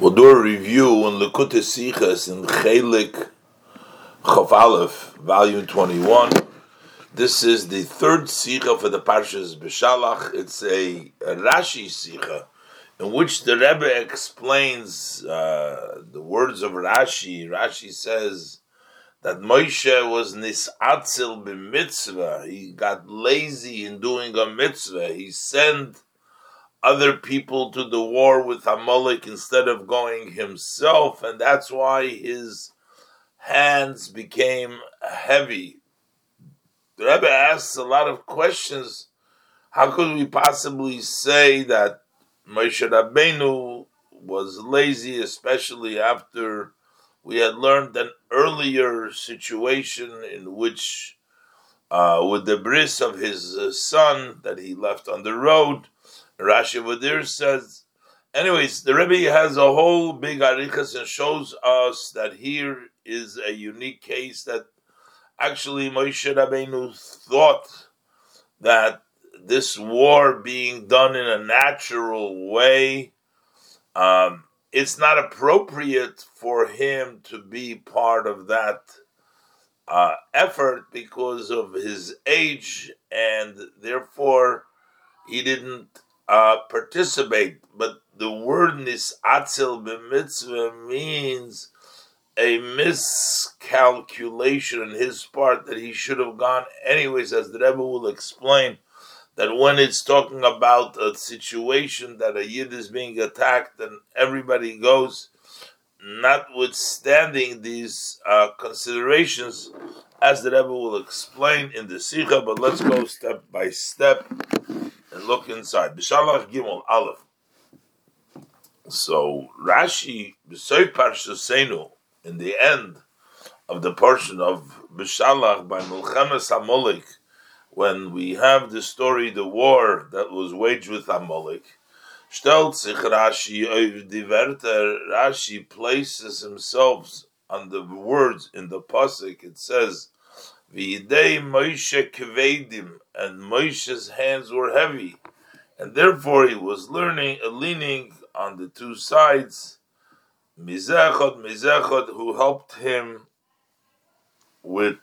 We'll do a review on Likutei Sichas in Chelek Chof Aleph, volume 21. This is the third Sicha for the Parshas Beshalach. It's a, a Rashi Sicha in which the Rebbe explains uh, the words of Rashi. Rashi says that Moshe was nisatzil b'mitzvah. He got lazy in doing a mitzvah. He sent other people to the war with Amalek instead of going himself, and that's why his hands became heavy. The Rebbe asks a lot of questions. How could we possibly say that Moshe Rabbeinu was lazy, especially after we had learned an earlier situation in which, uh, with the bris of his son that he left on the road, Rashi Vadir says, anyways, the Rebbe has a whole big arichas and shows us that here is a unique case that actually Moshe Rabbeinu thought that this war being done in a natural way, um, it's not appropriate for him to be part of that uh, effort because of his age, and therefore he didn't uh, participate. But the word nisatzel b'mitzvah means a miscalculation on his part that he should have gone anyways, as the Rebbe will explain. That when it's talking about a situation that a yid is being attacked and everybody goes, notwithstanding these uh, considerations, as the Rebbe will explain in the Sikha, but let's go step by step and look inside. Beshalach Gimel Aleph. So Rashi B'Soy Parshasenu in the end of the portion of Beshalach by Mulchemes Amalek, when we have the story, the war that was waged with Amalek, stellt sich Rashi die Wörter. Rashi places himself on the words in the pasuk. It says, "V'idei Moshe kvedim," and Moshe's hands were heavy, and therefore he was learning, leaning on the two sides. Mizechot, Mizechot, who helped him with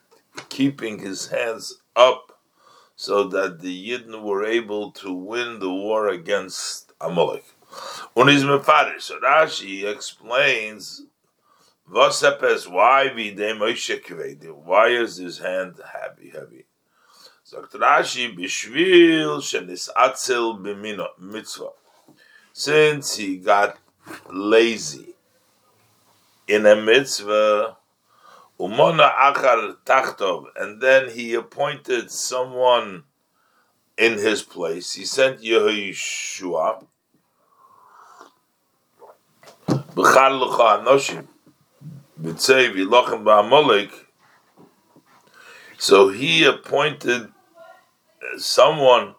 keeping his hands up, so that the Yidden were able to win the war against Amalek. Uniz Mefarish. Rashi explains Vasepes why v'idei Moshe kvedim. Why is his hand heavy, heavy? Sagt Rashi shenis atzel b'mino mitzvah. Since he got lazy in a mitzvah, umona achar tachtov, and then he appointed someone in his place. He sent Yehoshua b'char l'cha anoshim b'tzei v'ilochem ba'amalek. So he appointed someone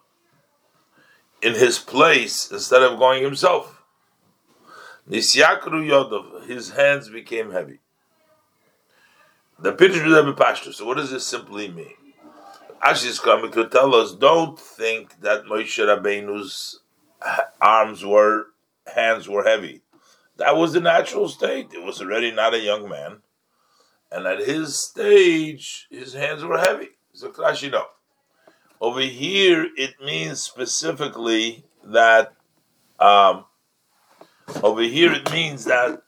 in his place instead of going himself. Nisyakru Yodov, his hands became heavy. The Piddush Rebbe Pashto. So what does this simply mean? Ashi is coming to tell us: don't think that Moshe Rabbeinu's arms were, hands were heavy. That was the natural state. It was already not a young man, and at his stage, his hands were heavy. So Rashi no. Over here, it means specifically that. Um, over here, it means that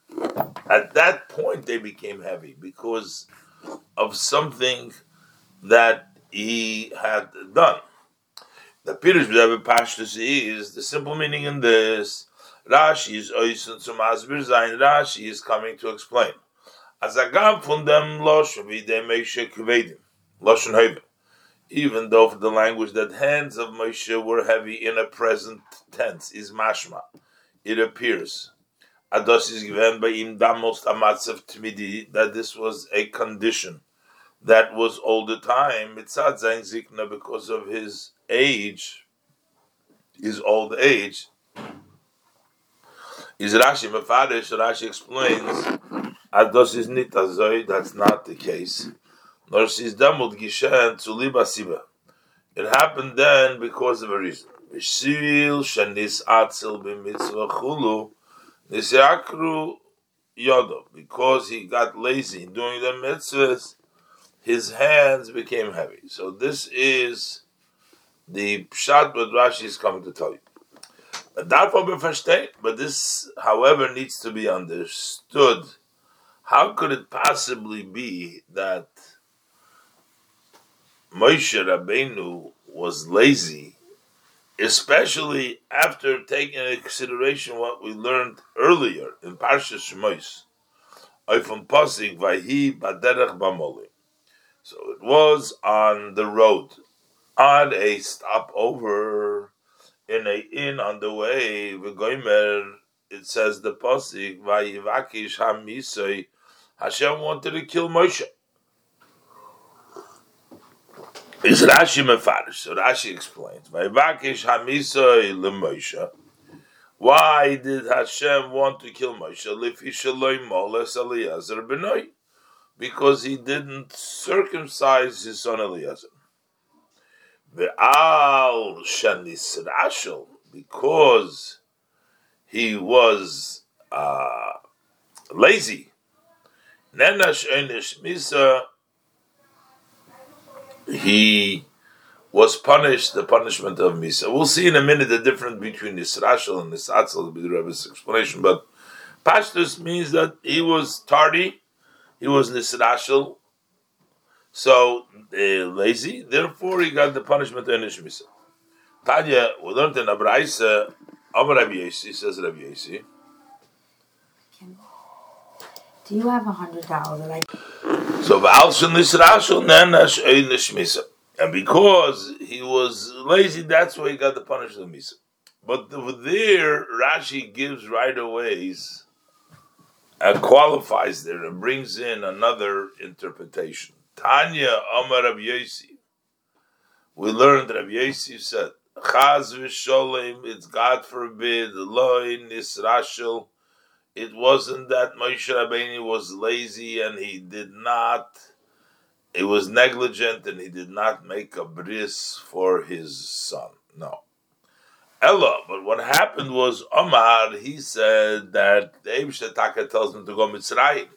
at that point they became heavy because of something that he had done. The Pirush Rebbe Pashtus is the simple meaning in this. Rashi is oisen zum Asbir Zayin. Rashi is coming to explain. As a gam von dem Loshon wie dem Moshe kvedim Loshon Heben. Even though the language that hands of Moshe were heavy in a present tense is mashma, it appears Ados is given by im damos amatzav tmidi that this was a condition that was all the time mitzad zayin zikna because of his age, his old age. Is Rashi mefarish? Rashi explains Ados is nit azoy. That's not the case. It happened then because of a reason. Because he got lazy doing the mitzvahs, his hands became heavy. So this is the pshat what Rashi is coming to tell you. But this, however, needs to be understood. How could it possibly be that Moshe Rabbeinu was lazy, especially after taking into consideration what we learned earlier in Parshas Shmois, from Pasik Vayhi Baderech Bamoli. So it was on the road, on a stopover in a inn on the way, v'goimer, it says the posik, vayivakish Hashem wanted to kill Moshe. Is Rashi mefarish? So Rashi explains. Why did Hashem want to kill Moshe? Because he didn't circumcise his son Eliezer. Ve'al shanisrashel, because he was uh, lazy. Nenash misa, he was punished the punishment of misa. We'll see in a minute the difference between nisrashel and nisatzel. Be the Rebbe's explanation, but pashtus means that he was tardy, he was nisrashel, so uh, lazy, therefore he got the punishment of Enish Misa. Tanya, we learned in Abraisa, Amar Rabbi Yosi, says Rabbi Yosi. Do you have a hundred dollars that I? So V'alshin Nisrashul Nenash Enish Misa. And because he was lazy, that's why he got the punishment of Misa. But there, Rashi gives right away and qualifies there and brings in another interpretation. Tanya Amar Rabbi Yosi. We learned Rabbi Yosi said, Chaz v'sholem, it's God forbid, loy nisrashel. It wasn't that Moshe Rabbeinu was lazy and he did not, it was negligent and he did not make a bris for his son. No. Ella, but what happened was Omar, he said that the Eibush tells him to go Mitzrayim.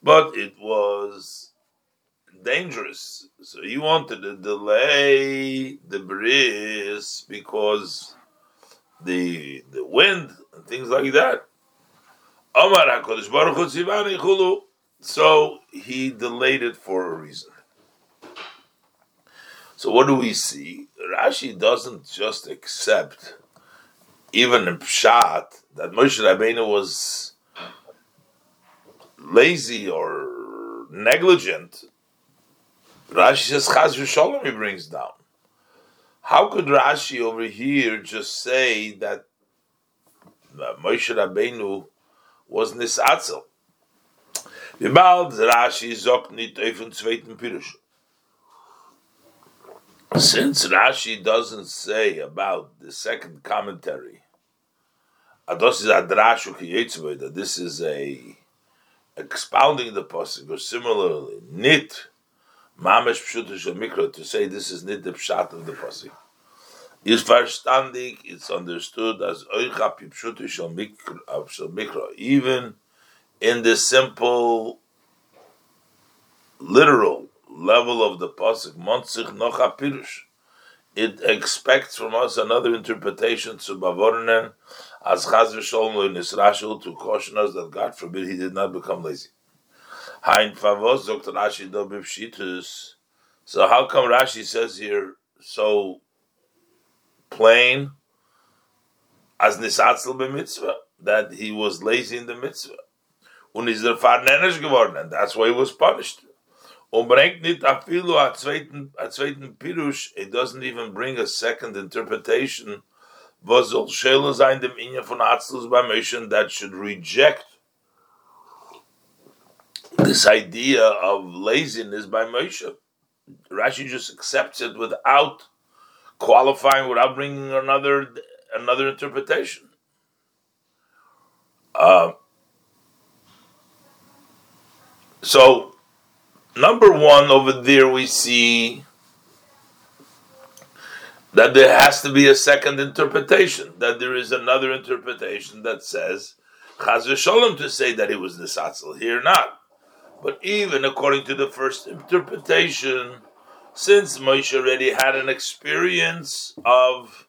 But it was dangerous. So he wanted to delay the bris because the the wind and things like that. So he delayed it for a reason. So what do we see? Rashi doesn't just accept, even in Pshat, that Moshe Rabbeinu was lazy or negligent Rashi says Chaz v'sholom he brings down. How could Rashi over here just say that Moshe Rabbeinu was nisatzel? Vibald Rashi zok nit even zweiten pirush. Since Rashi doesn't say about the second commentary, Ados is adrashu that this is a expounding the pasuk, or similarly nit Mamish Pshutu Mikra to say this is Nit the Pshat of the Pasuk. Is verstandig, it's understood as Oicha Pshutu Shel Mikra. Even in the simple, literal level of the Pasuk, Montzich Nocha Pirush. It expects from us another interpretation to Bavornen as Chaz V'Sholom in Israshul to caution us that God forbid he did not become lazy. Hein Favos Dr. Rashi. So how come Rashi says here so plain as Nisatzel be mitzvah that he was lazy in the mitzvah? Und ist der Fahrnennisch geworden, and that's why he was punished. Und bringt nicht afilu a zweiten, a zweiten Pirush, it doesn't even bring a second interpretation, was soll Schele sein dem Inja von Atzlus bei Moshe, that should reject this idea of laziness by Moshe. Rashi just accepts it without qualifying, without bringing another another interpretation. Uh, so, number one over there, we see that there has to be a second interpretation. That there is another interpretation that says Chaz v'sholem to say that he was nisatzel. Here not. But even according to the first interpretation, since Moshe already had an experience of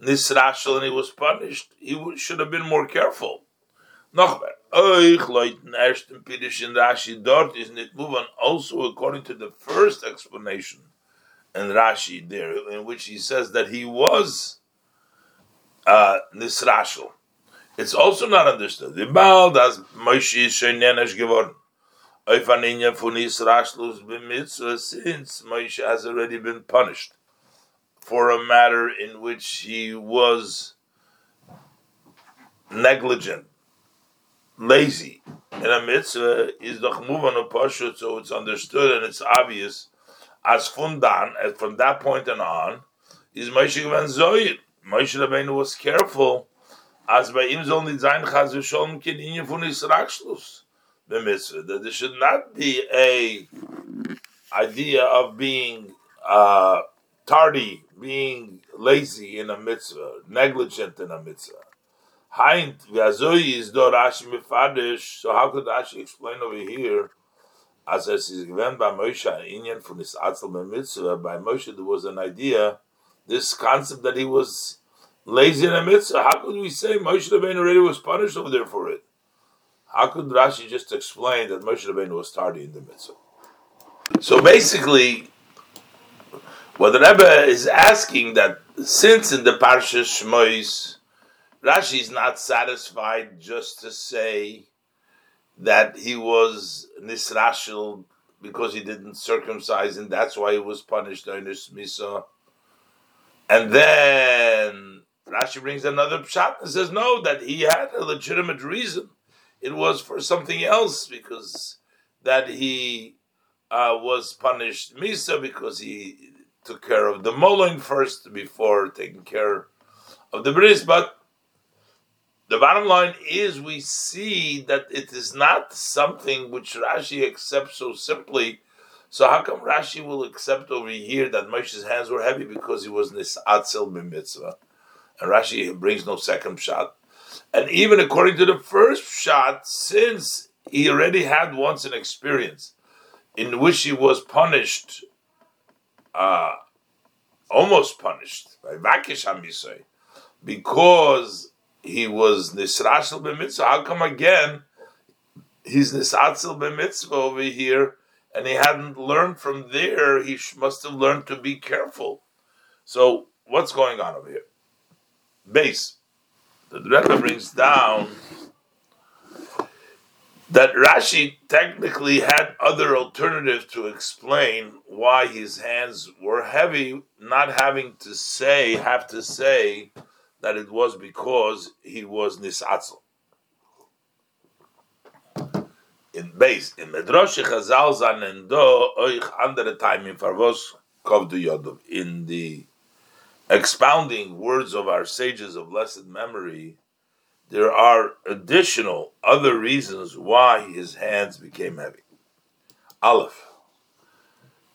nisrashel and he was punished, he should have been more careful. Rashi dort is also according to the first explanation in Rashi there, in which he says that he was uh, nisrashel. It's also not understood. The Baal das Moshe is shenenesh geworden. Inyan von Israshlus b'mitzvah, since Moshe has already been punished for a matter in which he was negligent, lazy. In a mitzvah is the chmuvan so it's understood and it's obvious. As fundan, and from that point and on, is Moshe Gvan Zoyit. Moshe Rabbeinu was careful, as by him only zayin chaz v'sholm kin inyan the mitzvah. That there should not be a idea of being uh, tardy, being lazy in a mitzvah, negligent in a mitzvah. Is. So how could Rashi explain over here? As es is given by Moshe, inyan from this mitzvah. By Moshe, there was an idea, this concept that he was lazy in a mitzvah. How could we say Moshe Rabbeinu already was punished over there for it? How could Rashi just explain that Moshe Rabbeinu was tardy in the mitzvah? So basically, what the Rebbe is asking that since in the Parsha Shmois, Rashi is not satisfied just to say that he was nisrashil because he didn't circumcise and that's why he was punished his misa. And then Rashi brings another pshat and says no, that he had a legitimate reason it was for something else because that he uh, was punished misa because he took care of the moline first before taking care of the bris. But the bottom line is we see that it is not something which Rashi accepts so simply. So how come Rashi will accept over here that Moshe's hands were heavy because he was nisatzel b'mitzvah? And Rashi brings no second shot. And even according to the first shot, since he already had once an experience in which he was punished, uh, almost punished by Vakish Hamisai, because he was Nisrashel b'mitzvah. How come again he's Nisatzel b'mitzvah over here, and he hadn't learned from there? He must have learned to be careful. So what's going on over here? Base the Rebbe brings down that Rashi technically had other alternatives to explain why his hands were heavy, not having to say, have to say that it was because he was nisatzel. In base, in Medrash Chazal Zanendo, oich andere time in Farvos Kovdu Yodov, in the expounding words of our sages of blessed memory, there are additional other reasons why his hands became heavy. Aleph.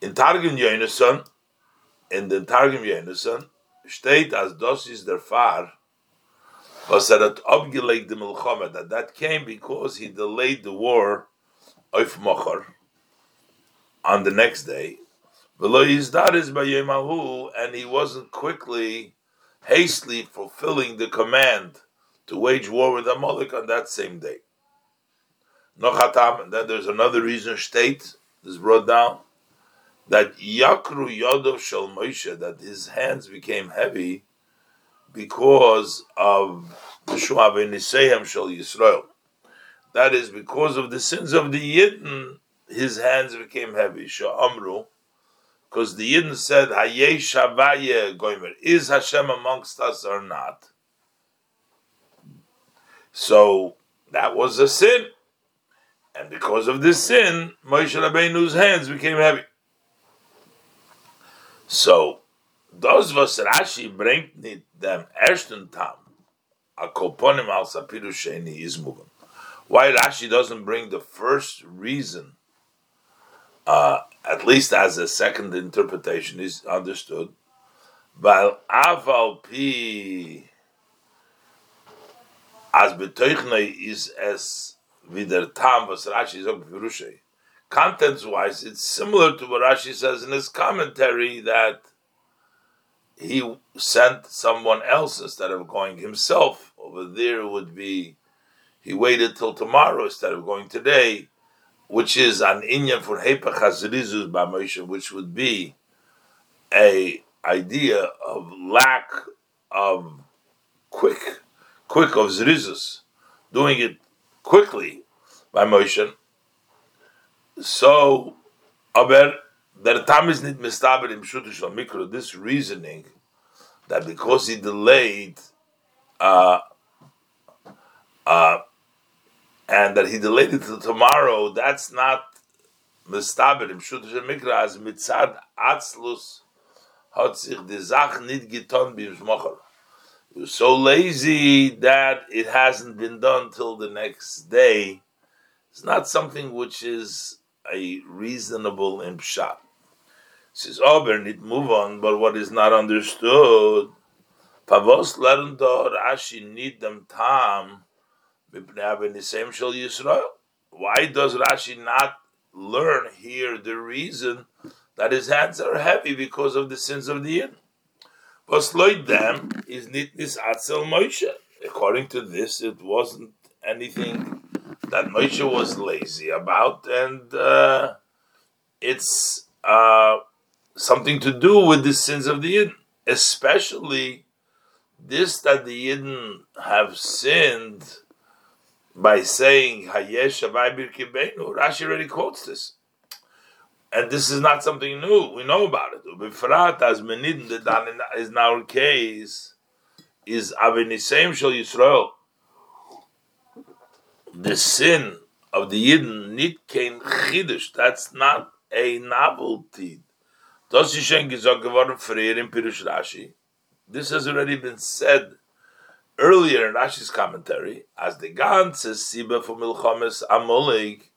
In Targum Yonason, in the Targum Yonason, steht as dosis der Far, was er hat abgelegt the Milchama, that that came because he delayed the war of Mochar on the next day, and he wasn't quickly, hastily fulfilling the command to wage war with Amalek on that same day. And then there's another reason, state, is brought down, that Yakru Yodov Shel Moshe, that his hands became heavy because of Shua Nisayim Shel Yisrael. That is because of the sins of the Yidden, his hands became heavy. Sha'amru, because the Yidden said, Haye Shavaye Goimer, is Hashem amongst us or not? So that was a sin. And because of this sin, Moshe Rabbeinu's hands became heavy. So, those was Rashi bringt nicht dem Tam, a kolponim al sapiru sheni izmugan. Why Rashi doesn't bring the first reason uh, at least as a second interpretation is understood. But aval pi as betoichnei is as wieder tam was Rashi zog. Contents wise, it's similar to what Rashi says in his commentary that he sent someone else instead of going himself. Over there would be he waited till tomorrow instead of going today, which is an inyan for Hepach Hazrizus B'Moshe, which would be a idea of lack of quick, quick of Zrizus, doing it quickly by Moshe. So, aber der Tam is nicht mistaber im Shutush Mikro, this reasoning that because he delayed uh, uh, and that he delayed it till tomorrow, that's not mistaber im Shutush Mikro as mitzad atzlus hat sich die Sache nicht getan. He was so lazy that it hasn't been done till the next day. It's not something which is a reasonable impshat. Says oh, over, need move on, but what is not understood. Pavos Rashi need them Yisrael. Why does Rashi not learn here the reason that his hands are heavy because of the sins of the yin? Them is nitnis atzel Moshe. According to this, it wasn't anything that Moshe was lazy about, and uh, it's uh, something to do with the sins of the Yidden, especially this that the Yidden have sinned by saying Hayesh Shavai. Rashi already quotes this. And this is not something new. We know about it. Bifrat as menidin that is in our case is avenisem shel Yisrael. The sin of the Yidden nit kein chidush. That's not a novelty. Das ist geworden in Pirush Rashi. This has already been said earlier in Rashi's commentary as the ganze Siba for Milchames Amolik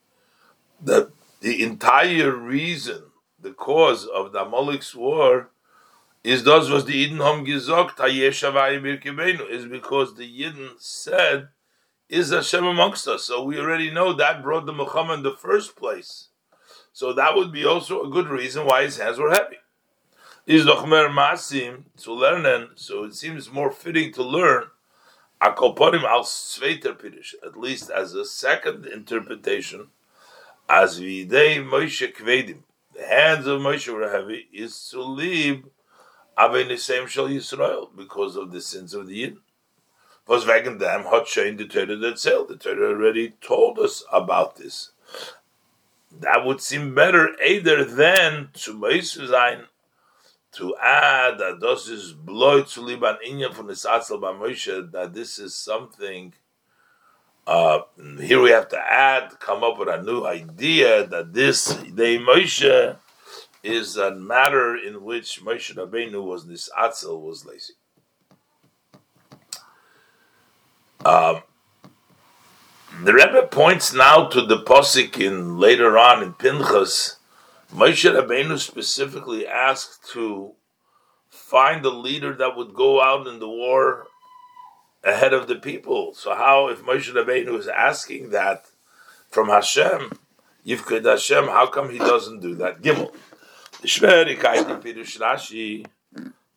that the entire reason, the cause of the Amalek's war is those was the Yidden Hom gesagt, is because the Yidden said, is Hashem amongst us. So we already know that brought the Muhammad in the first place. So that would be also a good reason why his hands were heavy. Is Dochmer Masim to learn, so it seems more fitting to learn Akoporim al Sveiter Pirish, at least as a second interpretation, as Videi Moshe Kvedim, the hands of Moshe were heavy, is to leave Avenisem Shal Yisrael because of the sins of the Yidden. Was wegen dem hat the Torah itself. The Torah already told us about this that would seem better either than to sein to add that this is blood to liban inyan from the satzal Moshe that this is something. Uh, here we have to add, come up with a new idea that this day Moshe is a matter in which Moshe Rabbeinu was this atzel was lazy. Um, the Rebbe points now to the posik in later on in Pinchas. Moshe Rabbeinu specifically asked to find a leader that would go out in the war ahead of the people. So how, if Moshe Rabbeinu is asking that from Hashem, Yivkid Hashem, how come he doesn't do that? Gimel.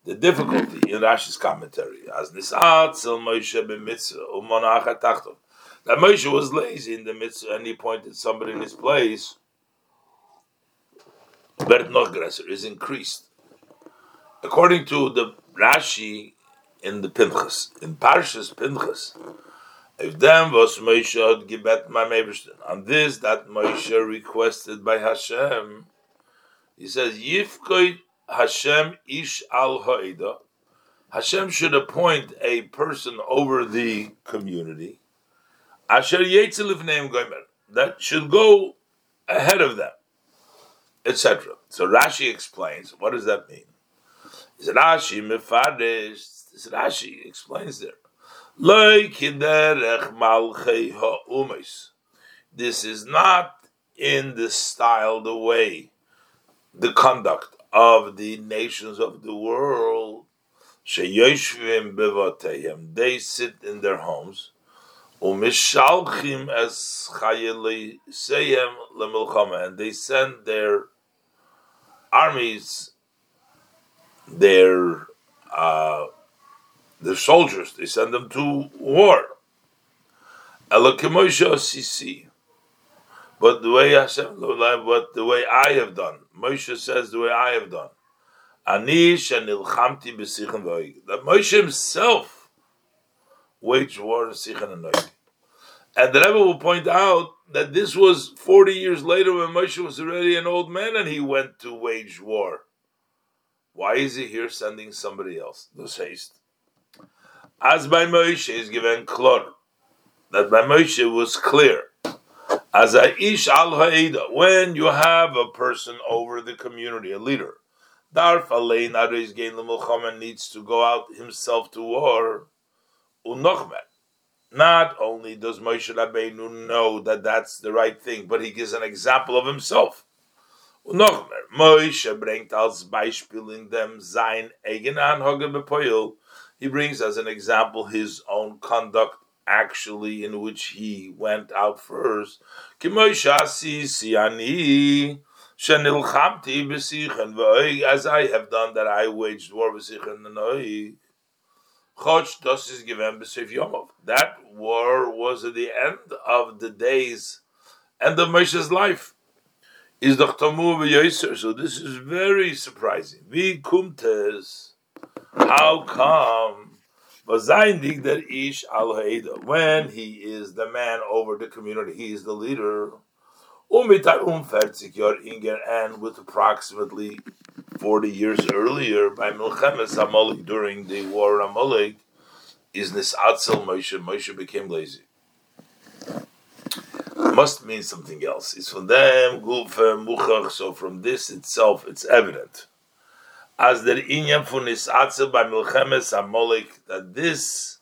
The difficulty in Rashi's commentary, as that Moshe was lazy in the midst, and he appointed somebody in his place. Bert Nochgresser is increased. According to the Rashi in the Pinchas, in Parshas Pinchas, if them was Moshe had gebet my on this that Moshe requested by Hashem, he says, Yifkoid Hashem ish al ha'ida. Hashem should appoint a person over the community Asher name Gomer. That should go ahead of them, etc. So Rashi explains. What does that mean? Is Rashi mefadish? Rashi explains there. This is not in the style, the way, the conduct of the nations of the world. They sit in their homes and they send their armies, their uh, their soldiers, they send them to war. But the way Hashem, but the way I have done, Moshe says the way I have done. Ani shenilchamti b'sichen v'oig. That Moshe himself waged war in Sichen and Noig. And the Rebbe will point out that this was 40 years later when Moshe was already an old man and he went to wage war. Why is he here sending somebody else? Thus haste. As by Moshe is given klor, that by Moshe was clear as a ish al ha'eda, when you have a person over the community, a leader, darf alein areis gein needs to go out himself to war. Unochmer. Not only does Moshe Rabbeinu know that that's the right thing, but he gives an example of himself. Unochmer. Moshe bringt als Beispiel in dem sein eigen Anhoge bepoil. He brings as an example his own conduct actually in which he went out first. As I have done that, I waged war b'sichen and That war was at the end of the days, end of Moshe's life. Is doch So this is very surprising. Wie kommt es? How come? Vazayindig that ish al when he is the man over the community, he is the leader. Umitar umfertzik yor inger, and with approximately 40 years earlier, by Milchemes Amalek, during the war Amalek, is Nisatzel Moshe, Moshe became lazy. Must mean something else. It's from them, Gulfe, Muchach, so from this itself, it's evident as the inyan fun nisatzel by milchemes amolik that this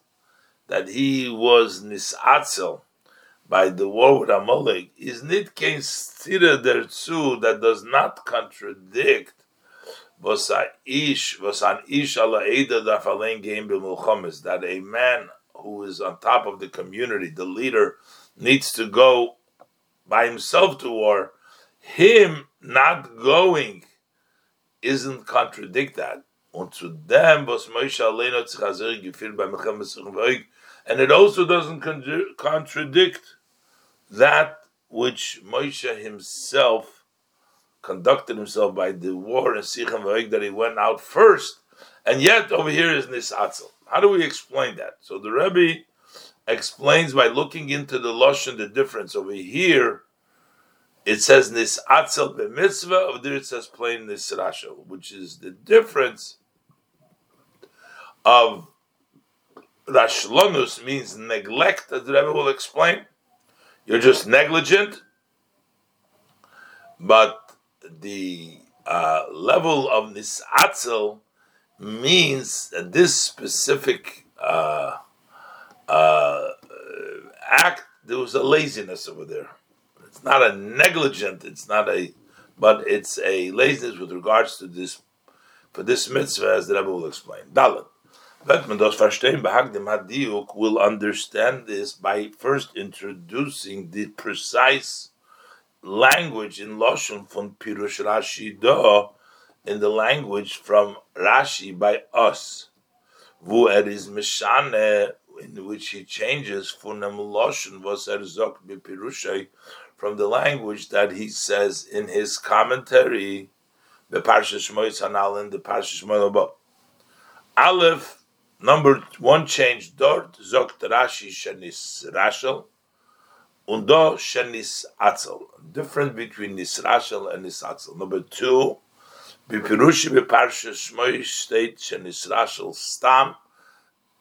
that he was nisatzel by the war with Amalek is nit kein stira derzu that does not contradict ish ala that a man who is on top of the community, the leader, needs to go by himself to war. Him not going isn't contradict that. Er bei and it also doesn't contradict that which Moshe himself conducted himself by the war in Sichem that he went out first, and yet over here is Nisatzel. How do we explain that? So the Rebbe explains by looking into the lush and the difference over here it says nisatzel b'mitzvah, over there it says plain nisrasha, which is the difference of rashlonus means neglect, as the Rebbe will explain. You're just negligent, but the uh, level of nisatzel means that this specific uh, uh, act, there was a laziness over there. It's not a negligent, it's not a, but it's a laziness with regards to this, for this mitzvah, as the Rebbe will explain. Dalet. will understand this by first introducing the precise language in Lashon from Pirush Rashi Do, in the language from Rashi by us. Vu er is Mishane, in which he changes Funam Lashon was er zok from the language that he says in his commentary, the Parsha Shmoyis Hanal in the Parsha Shmoyis Aleph, number one change, dort zogt Rashi shenis rashel, undo shenis atzel. Difference between nisrashel and nisatzel. Number two, Bipirushi Biparsha Shmoyis state shenis rashel stam.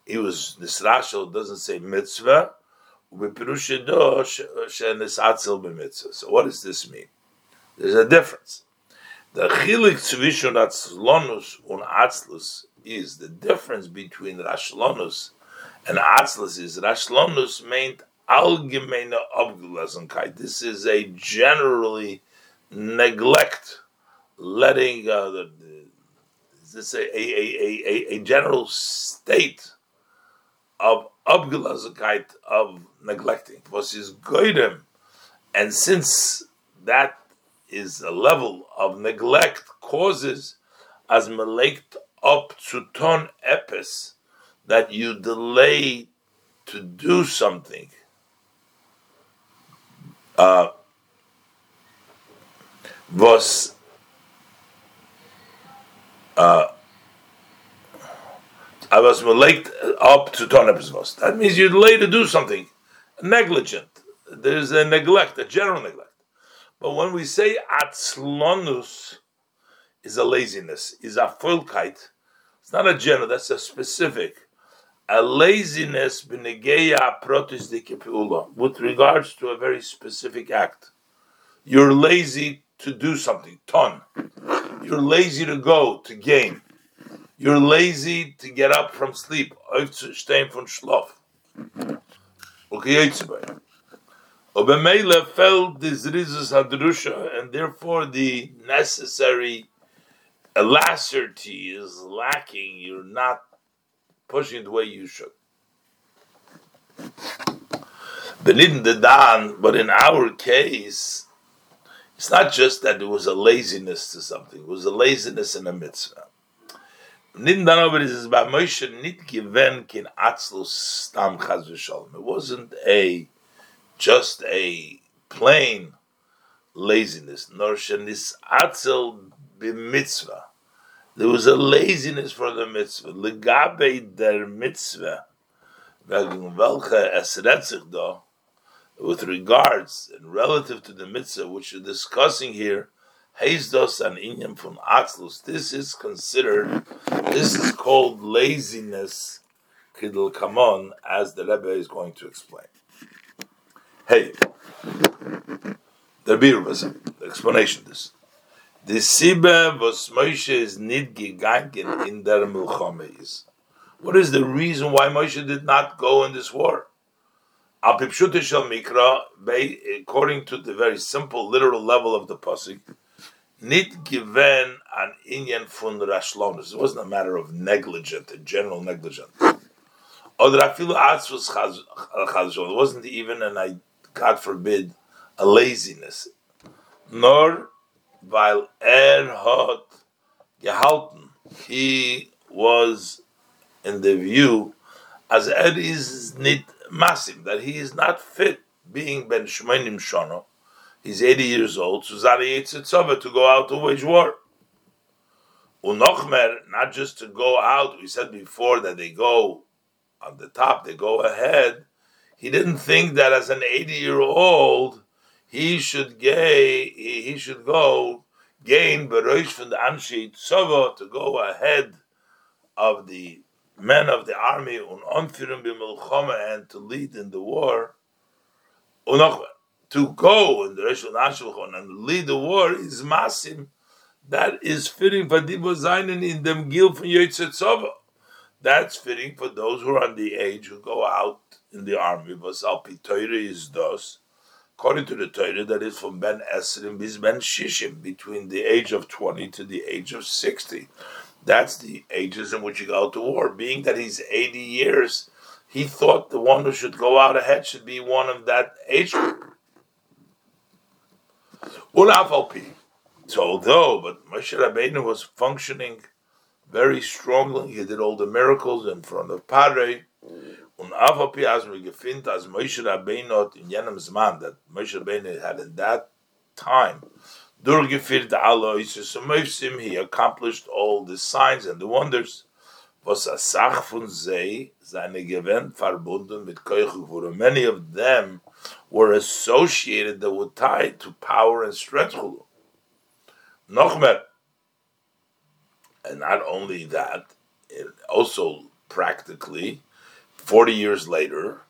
He was nisrashel, doesn't say mitzvah. Bipirushi do shenisatzel b'mitzvah. So what does this mean? There's a difference. The chilik zwischen Atzlonus and Atzlus is the difference between Rashlonus and Atzlus is Rashlonus meant allgemeine Abgelassenkeit. This is a generally neglect, letting uh, the, the, is this a, a, a, a, a general state of Abgelazakite of neglecting. Was is goydem. And since that is a level of neglect causes as melekt up to ton epis that you delay to do something. Uh, was uh, I was late up to ton epis That means you delay to do something negligent. There's a neglect, a general neglect. But when we say atzlonus is a laziness, is a fulkite, it's not a general, that's a specific. A laziness with regards to a very specific act. You're lazy to do something, ton. You're lazy to go, to game. You're lazy to get up from sleep, staying from schlaf. Okay, Obemele fell this hadrusha, and therefore the necessary alacerty is lacking. You're not pushing it the way you should. Benidin the dan, but in our case, it's not just that there was a laziness to something; it was a laziness in a mitzvah. Nidin dan over is by Moshe nit given kin atzlus stam chaz It wasn't a just a plain laziness. Nor shenis atzel b'mitzvah. There was a laziness for the mitzvah. Legabe der mitzvah. With regards and relative to the mitzvah which you're discussing here, Heizdos an inyam from Atzlus. This is considered, this is called laziness, Kidl Kamon, as the Rebbe is going to explain. Hey, the was the explanation. This the Siba was Moshe is nid gegangen in der Milchome What is the reason why Moshe did not go in this war? Mikra, according to the very simple literal level of the pasuk, nit an inyan fun. It wasn't a matter of negligent, a general negligence. It wasn't even an I God forbid, a laziness. Nor while er hat gehalten, he was in the view as er is nit massive, that he is not fit, being ben shmenim shono, he's 80 years old, to to go out to wage war. Unochmer, not just to go out, we said before that they go on the top, they go ahead, he didn't think that as an 80 year old he should gay he should go gain beroish from the Anshi Tzova to go ahead of the men of the army un onfirim b'milchama and to lead in the war. To go in the Rishon Ashulchan and lead the war is masim. That is fitting for Dibo Zainin in them gil from Yotzet That's fitting for those who are on the age who go out in the army was Alpi Torah is thus, according to the Torah, that is from Ben Esrim bis Ben Shishim, between the age of 20 to the age of 60. That's the ages in which you go out to war. Being that he's 80 years, he thought the one who should go out ahead should be one of that age group. So although, but Moshe Rabbeinu was functioning very strongly, he did all the miracles in front of Padre, Und Avapi as we gefind as Moshe Rabbeinu in jenem Zman that Moshe Rabbeinu had in that time durchgeführt alle Isus Moivsim, he accomplished all the signs and the wonders, was a Sach von sei, seine Gewinn verbunden mit Koichu Many of them were associated, that were tied to power and strength. Noch mehr. And not only that, also practically, 40 years later,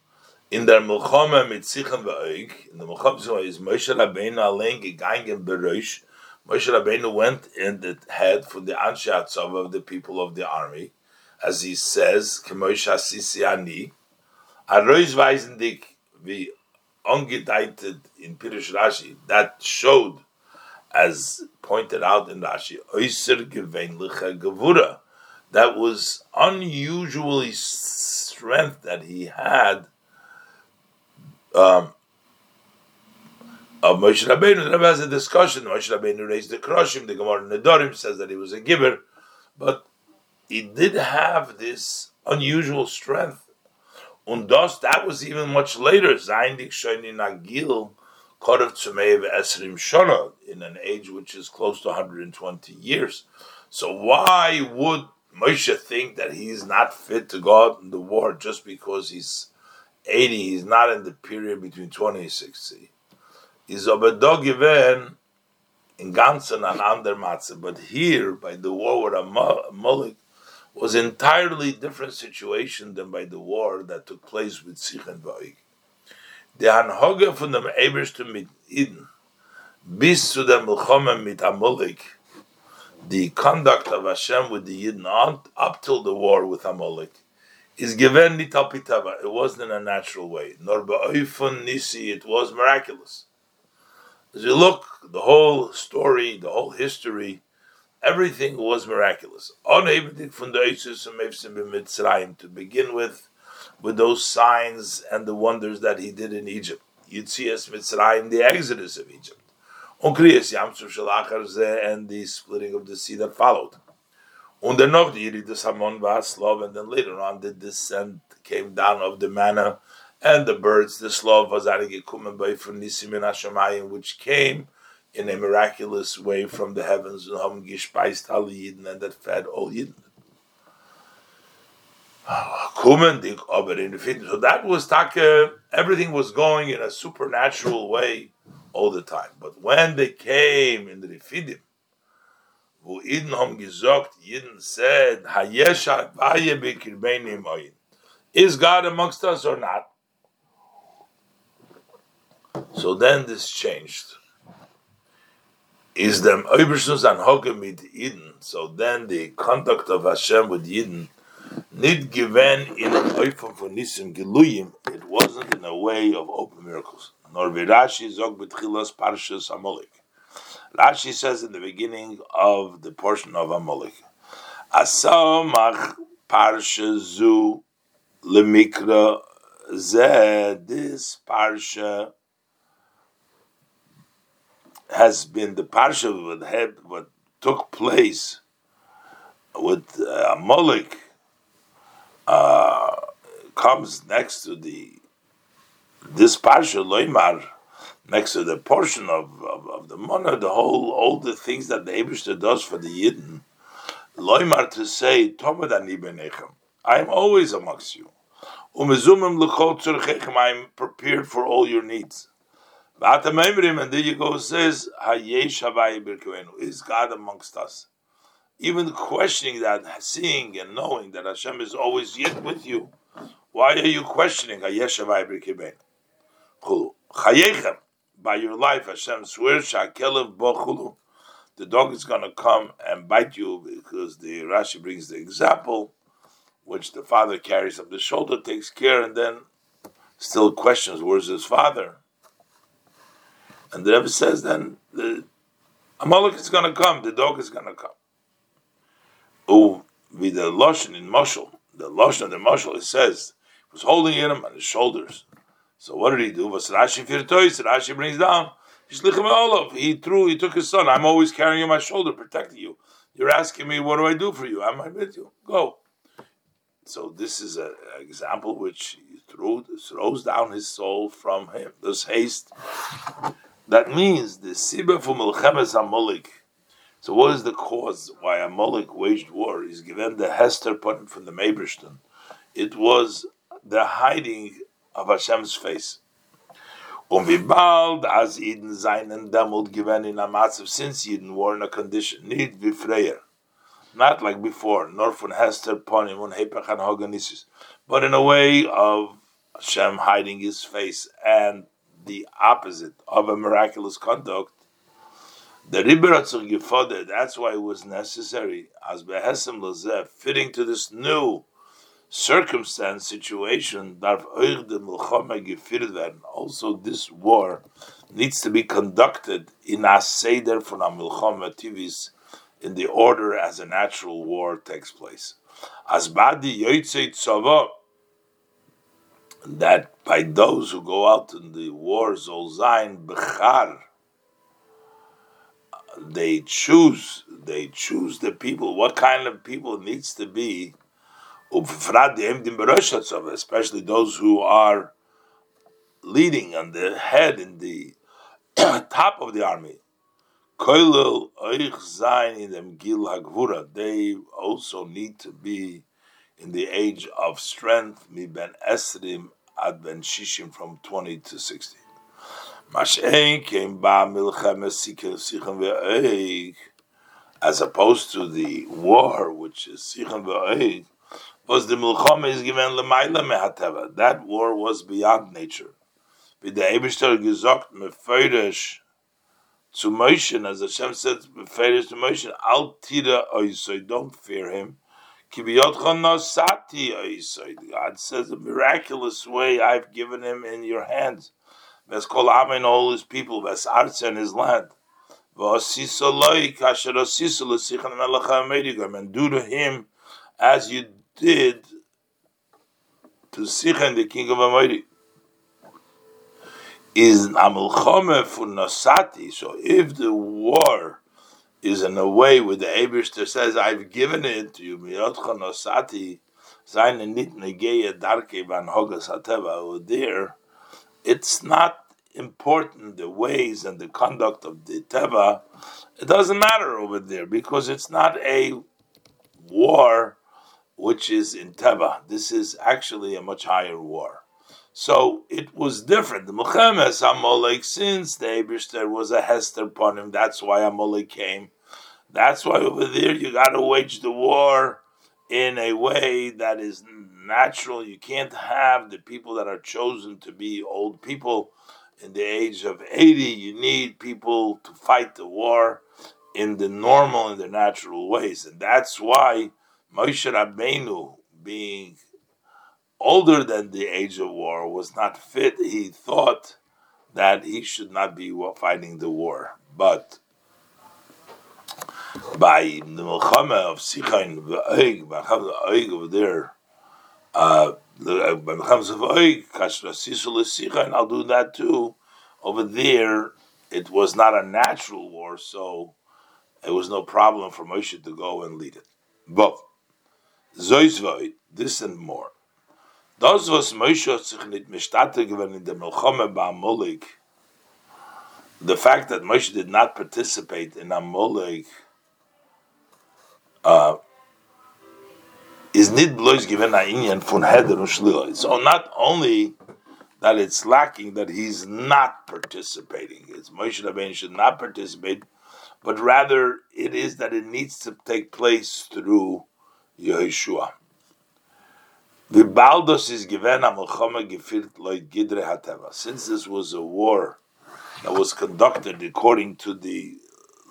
in der Milchama mit Sichen Ve'oig, in the Milchama is Moshe Rabbeinu allein gegangen beroish, Moshe Rabbeinu went in the head for the Anshe of the people of the army, as he says, Kemoish HaSisi Ani, Aroiz weisen dich, wie ungedeitet in Pirish Rashi, that showed, as pointed out in Rashi, Oyser gewöhnliche Gevura, that was unusually strength that he had um, of Moshe Rabbeinu. The Rebbe has a discussion. Moshe Rabbeinu raised the Kroshim. The Gemara Nedarim says that he was a giver, but he did have this unusual strength. And thus, that was even much later. Zaindik Shoini Nagil, Esrim in an age which is close to 120 years. So why would Moshe think that he's not fit to go out in the war just because he's 80, he's not in the period between 20 and 60? He's aber given in Ganzen and under Matzah, but here by the war with Amalek was entirely different situation than by the war that took place with Sich and Vaig. The Hanhoge von dem Ebersten mit Eden bis zu der Milchome mit Amalek the conduct of Hashem with the Yidden on, up till the war with Amalek is given nitapitava. It wasn't in a natural way. Nor ba'oifun nisi. It was miraculous. As you look, the whole story, the whole history, everything was miraculous. To begin with, with those signs and the wonders that he did in Egypt. You'd see Yitzias Mitzrayim, the exodus of Egypt. Onkriyas Yamsuf Shalachar and the splitting of the sea that followed. Und noch die Yeridas Hamon Vaslov, and then later on the descent came down of the manna and the birds, the Slav was gekommen by Nisim and Hashemayim, which came in a miraculous way from the heavens, and gespeist alle Yidden, and that fed all Yidden. So that was taka, uh, everything was going in a supernatural way all the time. But when they came in the Refidim, wo Iden said, Hayesha vaye moyin. Is God amongst us or not? So then this changed. Is them Oibershus an Hoge mit Eden. So then the conduct of Hashem with Eden nid given in an Nisim Geluyim. It wasn't in a way of open miracles nor Rashi zog betchilas parshas Amalek. Rashi says in the beginning of the portion of Amalek, Asamach parsha zu lemikra zeh. This parsha has been the parsha what had what took place with uh, Amalek uh, comes next to the this parsha loymar next to the portion of, of, of the mana, the whole all the things that the Abishter does for the Yidden, loymar to say tomad ani. I am always amongst you. Umezumim l'chol tzurchechem. I am prepared for all your needs. And there you go, says, Is God amongst us? Even questioning that, seeing and knowing that Hashem is always yet with you, why are you questioning Hayeshavai Birkeben? Chayechem, by your life, Hashem swears, Shakelev Bochulu, the dog is going to come and bite you because the Rashi brings the example, which the father carries up the shoulder, takes care, and then still questions, where's his father? And the Rebbe says then, the Amalek is going to come, the dog is going to come. Oh, with the Lashon in Moshel, the Lashon of the Moshel, it says, was holding him on his shoulders. So what did he do? Was firtois? Rashi brings down. He threw. He took his son. I'm always carrying you on my shoulder, protecting you. You're asking me, what do I do for you? I'm with you. Go. So this is an example which he threw, throws down his soul from him. This haste. That means the sibah for milchemes amolik. So what is the cause why Amalek waged war? He's given the Hester put from the Mabershton. It was the hiding of Hashem's face. Und wie bald, als Eden seinen Dämmelt gewinnt in a of since Eden were in a condition, nicht wie früher, not like before, nor von Hester, Ponim, und Hepech and Hoganisis, but in a way of Hashem hiding his face, and the opposite of a miraculous conduct, the Ribber hat that's why it was necessary, as Behesem Lazeh, fitting to this new circumstance, situation. Also, this war needs to be conducted in a seder von a Milchome Tivis, in the order as a natural war takes place. As badi yotzei tzava, that by those who go out in the war, zolzain bechar, they choose, they choose the people. What kind of people needs to be, especially those who are leading on the head in the top of the army. They also need to be in the age of strength, mi ben esrim ad ben shishim from 20 to 60. Mashen came ba as opposed to the war, which is sichon ve'oig, was the milchama is given lemaila mehateva. That war was beyond nature. With the Eberster gesagt mefeirish to Moshe, as Hashem said mefeirish to Moshe, al tira oisoi, don't fear him. God says a miraculous way I've given him in your hands. Ves kol amen all his people, ves arts and his land. And do to him as you did to Sichan, the king of Amori. Is Amulchome for Nosati. So if the war is in a way where the Abishter says, I've given it to you, Miyotcha Nosati, Seine nit negeya darke van hogas hateva, there, it's not important the ways and the conduct of the teva. It doesn't matter over there because it's not a war which is in teva. This is actually a much higher war. So it was different. The Muchemes Amalek, since the Eberster was a Hester upon him, that's why Amalek came. That's why over there you got to wage the war in a way that is natural. You can't have the people that are chosen to be old people in the age of 80. You need people to fight the war in the normal and the natural ways. And that's why Moshe Rabbeinu, being older than the age of war, was not fit. He thought that he should not be fighting the war. But by the Milchama of Sichain, over there, uh, by Milchama of Oig, Kashra Sisul Sichain, I'll do that too. Over there, it was not a natural war, so it was no problem for Moshe to go and lead it. But, This and more. Das, was Moshe sich nicht in der the fact that Moshe did not participate in Amalek uh, is given a inyan fun heder und So not only that it's lacking that he's not participating, it's Moshe Rabbeinu should not participate, but rather it is that it needs to take place through Yehoshua. The Baldos is given a Melchama gefirt loy gidre hateva. Since this was a war that was conducted according to the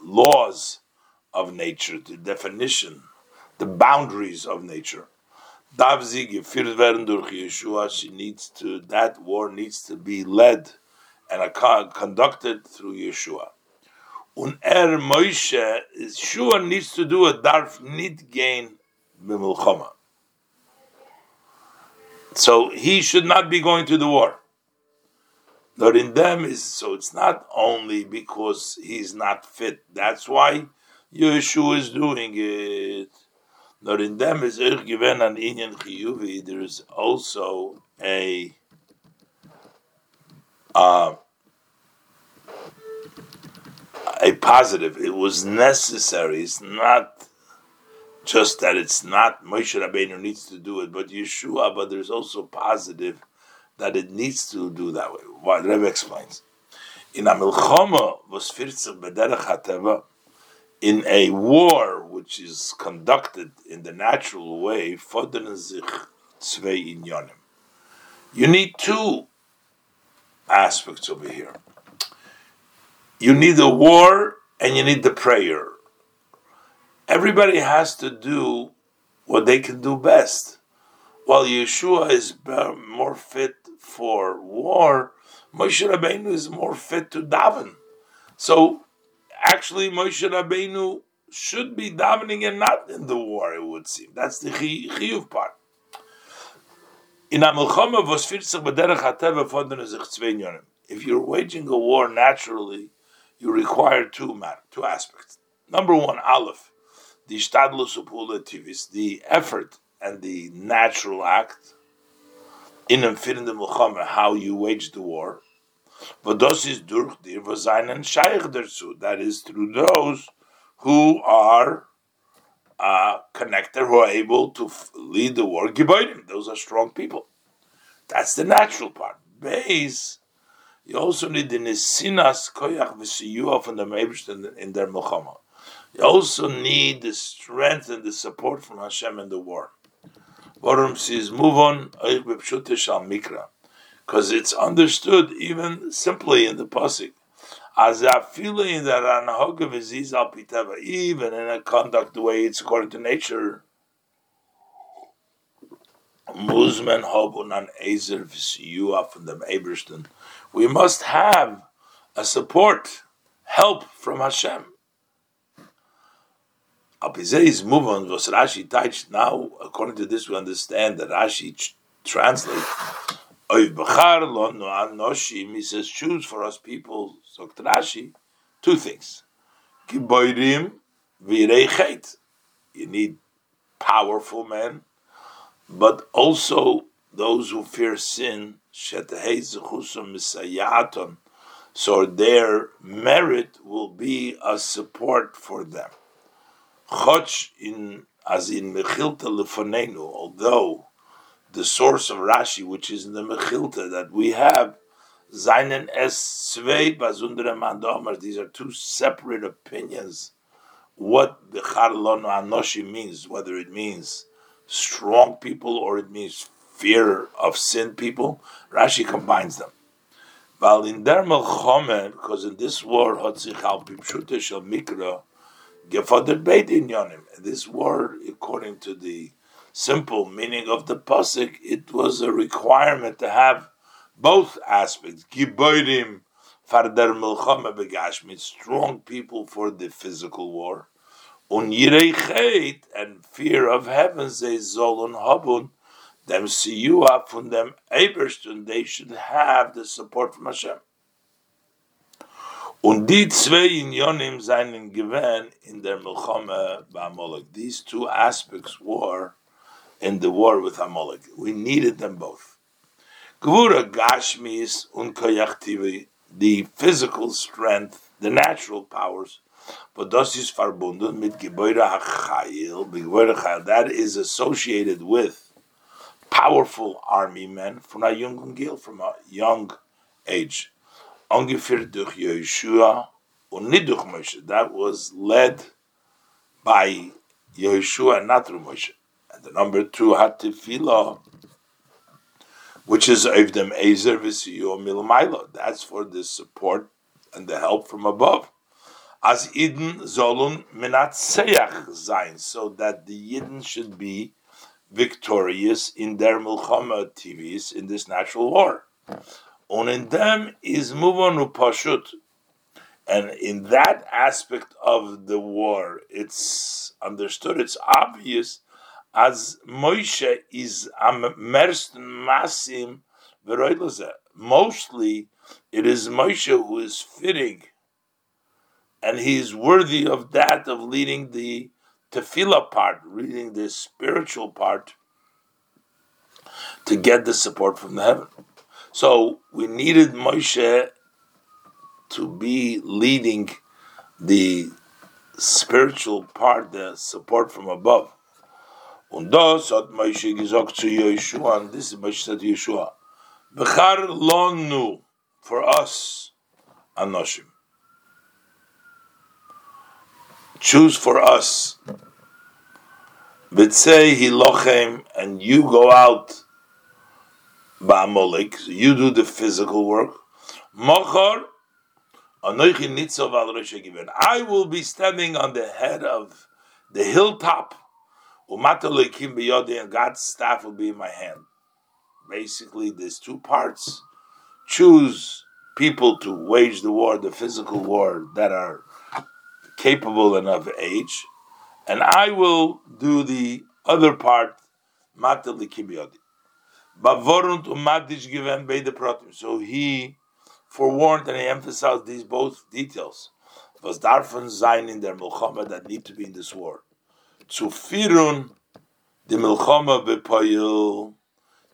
laws of nature, the definition, the boundaries of nature. Davzi gefirt werden durch Yehoshua. She needs to that war needs to be led and conducted through Yehoshua. Und er Moshe, Yehoshua needs to do a darf nit gain b'milchama. So he should not be going to the war. But in them is so it's not only because he's not fit. That's why Yehoshua is doing it. Not in them is er given an inyan chiyuvi. There is also a uh, a positive. It was necessary. It's not just that it's not Moshe Rabbeinu needs to do it, but Yehoshua. But there's also positive that it needs to do that way. What Rebbe explains. In a milchama was 40 hateva in a war which is conducted in the natural way, you need two aspects over here. You need the war and you need the prayer. Everybody has to do what they can do best. While Yehoshua is more fit for war, Moshe Rabbeinu is more fit to daven. So actually Moshe Rabbeinu should be davening and not in the war, it would seem. That's the chiyuv part. In Amilchama was 40 b'derech hateva fondern sich zwei. If you're waging a war naturally, you require two two aspects. Number one, aleph, the shtadlus tivis, the effort and the natural act in in the milchama, how you wage the war. But those is durch dir shaykh derzu. That is through those who are uh, connected, who are able to f- lead the war. Those are strong people. That's the natural part. Base you also need the nesinas koyach v'siyuah from the Meibishter in their milchama. You also need the strength and the support from Hashem in the war. Borum says, move on, mikra. Because it's understood even simply in the that even in a conduct the way it's according to nature, Muzman Hobun an Ezer from the Ebersten. We must have a support, help from Hashem. Alpizei's move on was Rashi touched. Now, according to this, we understand that Rashi translates. He says, choose for us people, so Rashi, two things. You need powerful men but also those who fear sin, so their merit will be a support for them. In as in Mechilta Lefonenu, although the source of Rashi, which is in the Mechilta that we have, Zainen es Svei Bazundere Mandomer, these are two separate opinions. What the Charlon Anoshi means, whether it means strong people or it means fear of sin people. Rashi combines them. Because in this war, Hotzichal Pipshute Shel Mikra, Gefader Beit Inyonim. This war, according to the simple meaning of the pasuk, it was a requirement to have both aspects. Giboirim Farder Milchama Begashmit, strong people for the physical war, Un Yirechet and fear of heaven, they Zolun Habun, them up from them Eberstun, they should have the support from Hashem. Und die zwei Unionim seinen gewähn in der Milchome Ba'amolek. These two aspects were in the war with Amalek. We needed them both. Gvura Gashmis und Koyachtivi, the physical strength, the natural powers, but das ist verbunden mit Gebäude HaChayil, that is associated with powerful army men from a young from a young age. Ungefähr durch Yehoshua und nicht durch Moshe. That was led by Yehoshua and not through Moshe. And the number two had Tefillah, which is Evdem Ezer V'Siyo Milmailo. That's for the support and the help from above as Eden sollen menatzeach Zain, so that the Yidden should be victorious in their milchama TVs in this natural war. And in them is muvanu pashut, and in that aspect of the war, it's understood, it's obvious, as Moshe is immersed masim Mostly, it is Moshe who is fitting and he is worthy of that of leading the tefillah part, reading the spiritual part, to get the support from the heaven. So we needed Moshe to be leading the spiritual part, the support from above. Und das hat Moshe gesagt zu Yehoshua, and this is Moshe said to Yehoshua, Bechar lonu, for us, Anoshim. choose for us. say hilochem, and you go out ba'amolik, so you do the physical work. Mochor, I will be standing on the head of the hilltop. And God's staff will be in my hand. Basically, there's two parts. Choose people to wage the war, the physical war that are capable and of age, and I will do the other part, matel likibiodi. Bavorund umadish given by the protim. So he forewarned and he emphasized these both details. Was darfen sein in der Milchama that need to be in this war. Zu firun the Milchama bepoyil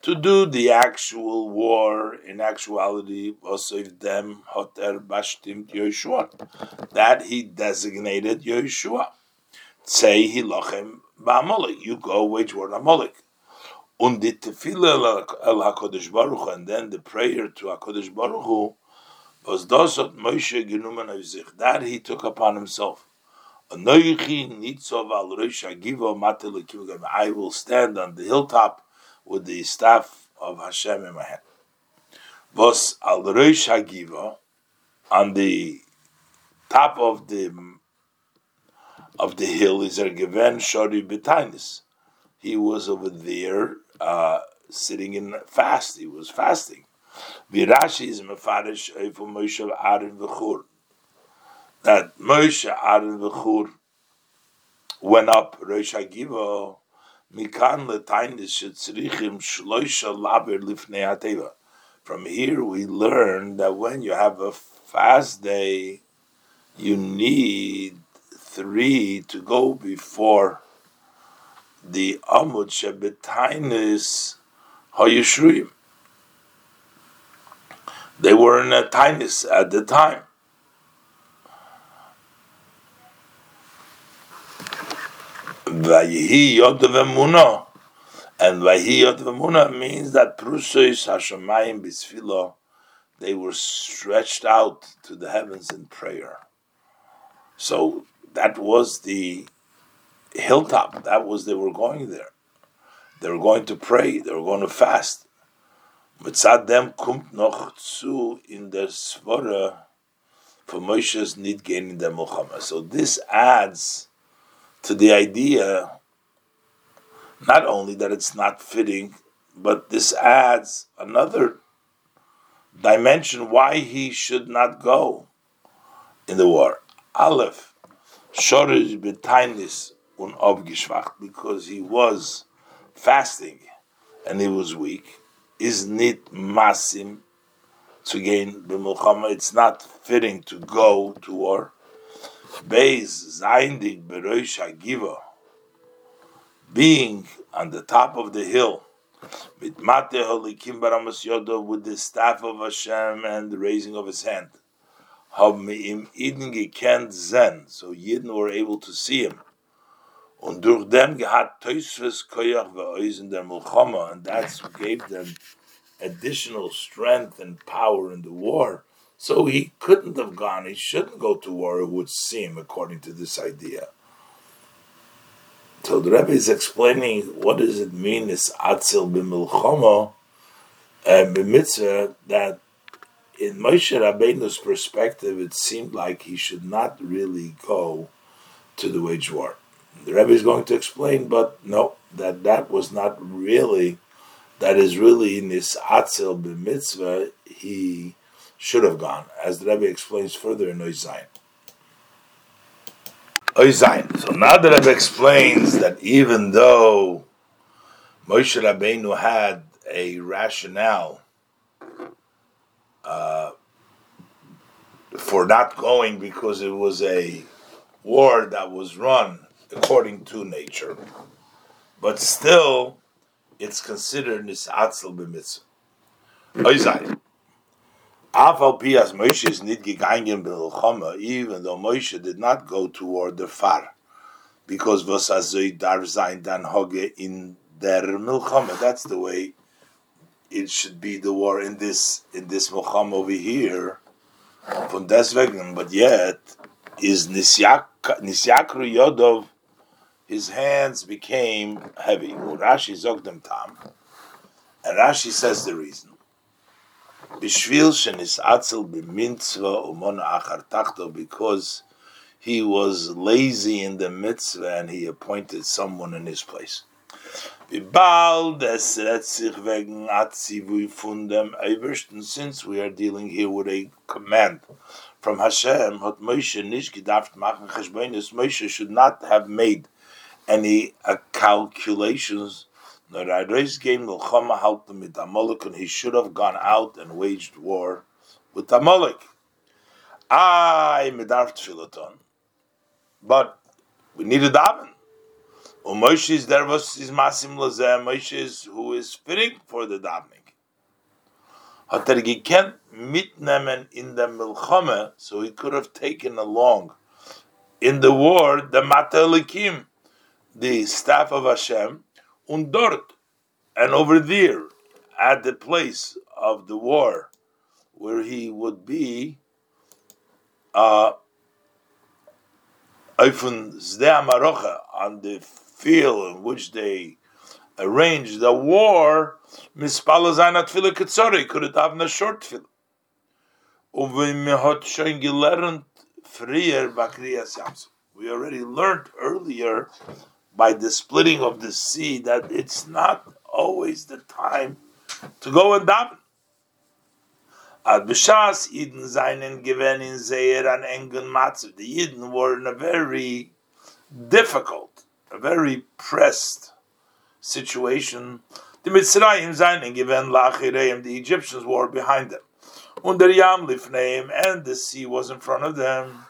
to do the actual war in actuality was of them hoter bashtim Yehoshua that he designated Yehoshua. Say he lochem ba'amolik. You go wage war amolik. Und die Tefillah el HaKadosh Baruch and then the prayer to HaKadosh Baruch Hu was das hat Moshe genommen auf sich. That he took upon himself. I will stand on the hilltop with the staff of Hashem in my hand. Was al Rosh Hagiva on the top of the of the hill is er given shori betainis. He was over there uh, sitting in fast. He was fasting. Virashi is mefarish for Moshe Aaron v'chur. That Moshe Aaron v'chur went up Rosh Hagiva Mikan laber From here we learn that when you have a fast day, you need three to go before the amud shebetainis hayishruim. They were in a tainis at the time. Vayihi Emunah. And Vayihi Emunah means that Prusois Hashemayim Bisfilo, they were stretched out to the heavens in prayer. So that was the hilltop. That was, they were going there. They were going to pray. They were going to fast. Mitzad dem kommt noch zu in der Svora for Moshe's need gain in the Muhammad. So this adds to the idea not only that it's not fitting, but this adds another dimension why he should not go in the war. Aleph, Shorish betainis un obgishvacht, because he was fasting and he was weak, is nit masim to gain b'mulchama. It's not fitting to go to war. Beis Zaindig Beroish being on the top of the hill, with Mate Holikim Baramas Yodo, with the staff of Hashem and the raising of his hand. Hab im Eden gekent Zen, so Yidden were able to see him. Und durch dem gehat Teusves Koyach in der Mulchama, and that's gave them additional strength and power in the war so he couldn't have gone, he shouldn't go to war, it would seem, according to this idea. So the Rebbe is explaining what does it mean, this atzil b'milchomo, and b'mitzvah, that in Moshe Rabbeinu's perspective, it seemed like he should not really go to the wage war. The Rebbe is going to explain, but no, that that was not really, that is really in this atzil b'mitzvah, he should have gone, as the Rebbe explains further in Oizayin. Oizayin. So now the Rebbe explains that even though Moshe Rabbeinu had a rationale uh, for not going because it was a war that was run according to nature, but still it's considered nisatzel b'mitzvah. Moshe is even though Moshe did not go toward the far, because was azoi dar sein dan hoge in der milchama. That's the way it should be the war in this in this milchama over here. Von deswegen, but yet is nisyakru yodov. His hands became heavy. Rashi zogdem tam, and Rashi says the reason. Bishvil shenis atzel b'mitzvah umon achar tachto because he was lazy in the mitzvah and he appointed someone in his place. Since we are dealing here with a command from Hashem, Moshe should not have made any uh, calculations, race game Milchama helped him with and he should have gone out and waged war with Amalek. I medarf tfilaton. But we need a daven. Und Moshe is there was is masim lazeh. Moshe is who is fitting for the davening. Hat er gekent mitnehmen in the milchame, so he could have taken along in the war the matelikim, the staff of Hashem, und dort and over there at the place of the war where he would be uh on the field in which they arranged the war, mispalazana tefillah ketzori could it have a short Yamsuf. We already learned earlier by the splitting of the sea that it's not always the time to go and daven. Ad b'shas Yidden seinen gewen in sehr an engen matzav. The Yidden were in a very difficult, a very pressed situation. The Mitzrayim seinen gewen lachireim. The Egyptians were behind them. Und der Yam lifneim, and the sea was in front of them.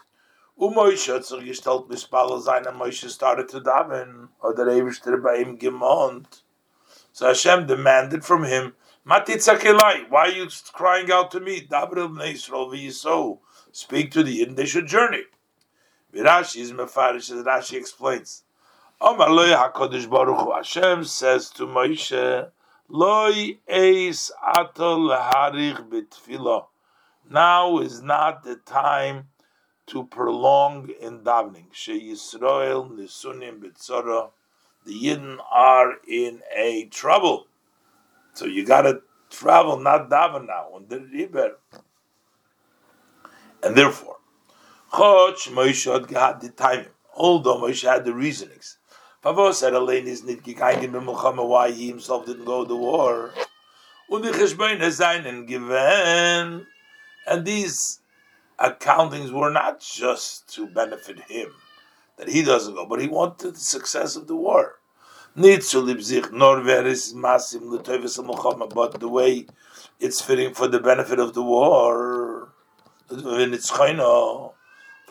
Umoishe hat sich gestellt mispalel sein, and started to daven. or Oder Eberster bei ihm gemont. So Hashem demanded from him, Matitzakelai, why are you crying out to me? Dabril Nesrol v'yiso. Speak to the Yidden, they should journey. Virashi is mefarish, as Rashi explains. Omar loy HaKadosh Baruch Hu, Hashem says to Moshe, loy eis atol harich b'tfilah. Now is not the time to prolong in davening. She Yisrael nisunim b'tzorah. The Yidden are in a trouble. So you got to travel, not daven now. on the river. And therefore, Choch Moshe had the time. Although Moshe had the reasonings. Pavo said Elaine is gegangen b'milchama why he himself didn't go to war. Und die Cheshbein seinen given. And these accountings were not just to benefit him, that he doesn't go, but he wanted the success of the war. But the way it's fitting for the benefit of the war, for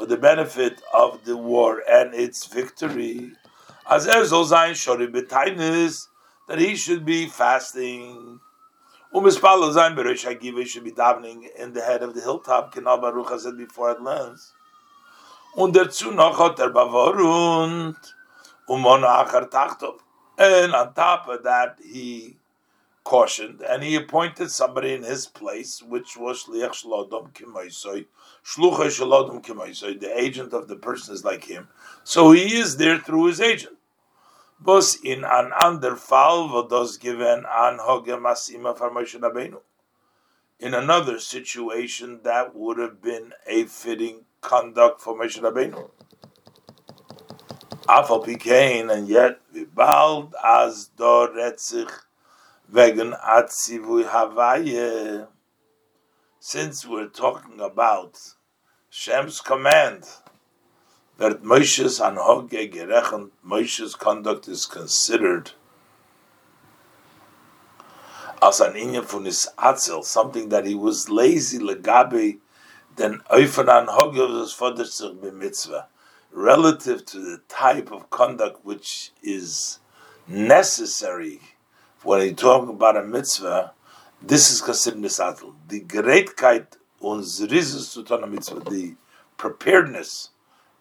the benefit of the war and its victory. As er that he should be fasting. Umispalo sein, beresh should be davening in the head of the hilltop, Kenal Baruch said before it lands. Und dazu noch hat er bavorund, umon achar tachtov. And on top of that, he cautioned and he appointed somebody in his place, which was Shliach Shalodom Kimaisoi, Shlucha Shalodom Kimaisoi. The agent of the person is like him, so he is there through his agent. Bos in an ander fall given an hoge masima for In another situation, that would have been a fitting conduct for Moshe Rabbeinu. Afal Pikain, and yet bald as do retzich wegen atzivui Havaye. Since we're talking about Shem's command, that Moshe's anhoge gerechend, Moshe's conduct is considered as an inyan from his atzel, something that he was lazy legabe, then oifen anhoge of his father sich mitzvah relative to the type of conduct which is necessary when you talk about a mitzvah, this is considered misatl. The greatkeit und zrizus to a mitzvah, the preparedness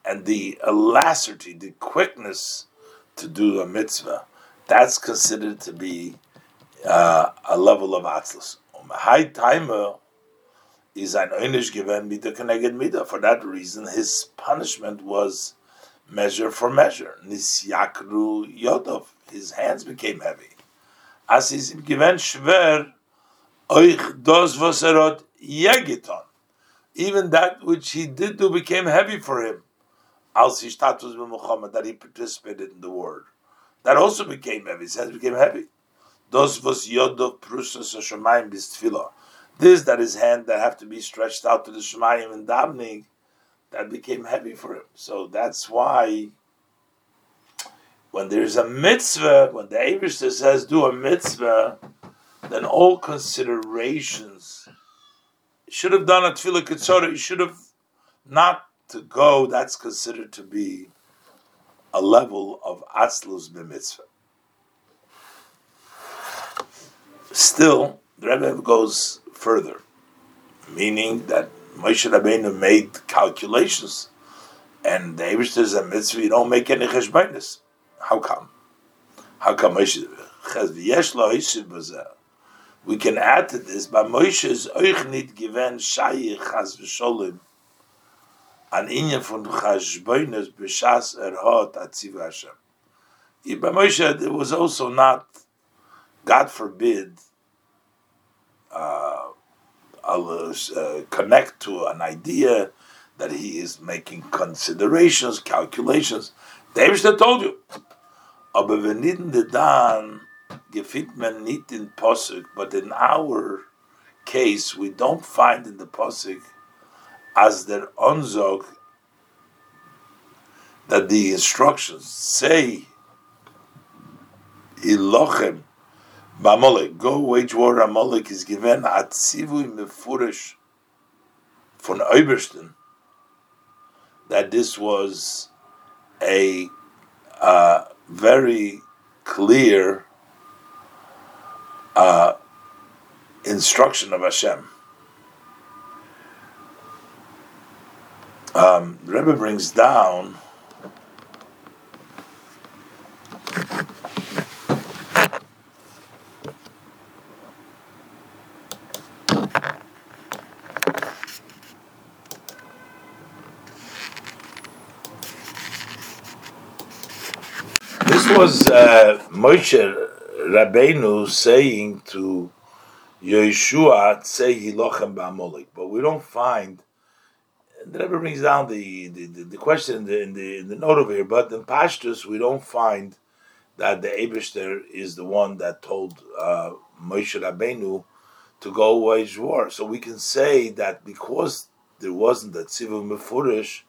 and the alacrity, the quickness to do a mitzvah, that's considered to be uh, a level of atzlus. Um, high timer is an Einish given mit der Keneged Mida. For that reason, his punishment was measure for measure. Nisyakru Yodov. His hands became heavy. As is given schwer, euch dos vaserot yegiton. Even that which he did do became heavy for him. Al status Muhammad that he participated in the war. that also became heavy. His hands became heavy. Those was yodov prusas shemayim bistfila. This that his hand that have to be stretched out to the shemayim and davening, that became heavy for him. So that's why when there's a mitzvah, when the Abishter says do a mitzvah, then all considerations should have done a tefillah ketzorah. You should have not to go. That's considered to be a level of atzlus b'mitzvah. Still, the Rebbe goes further, meaning that Moshe Rabbeinu made calculations, and the Eibush is a mitzvah. You don't make any cheshbonis. How come? How come Moshe? We can add to this, but Moshe's euch nit given shayich chas v'sholim an inyan von chashbonis b'shas erhot atziv Hashem. By Moshe, it was also not, God forbid, uh, uh, connect to an idea that he is making considerations, calculations. David told you. Aber nicht in der Dan gefällt man nicht in Posuk, but in our case, we don't find in the Posuk as der Onzog that the instructions say Ilochem Ba'amolek, go wage war Amalek is given at Sivui Mefurish von Obersten that this was a uh, very clear uh, instruction of Hashem. Um, Rebbe brings down This was uh, Moshe Rabbeinu saying to Yehoshua, "Say hilochem ba'amolik," but we don't find. The Rebbe brings down the, the, the, the question in the, in the in the note over here, but in Pashtus we don't find that the Abishter is the one that told uh, Moshe Rabbeinu to go wage war. So we can say that because there wasn't that civil mefurish,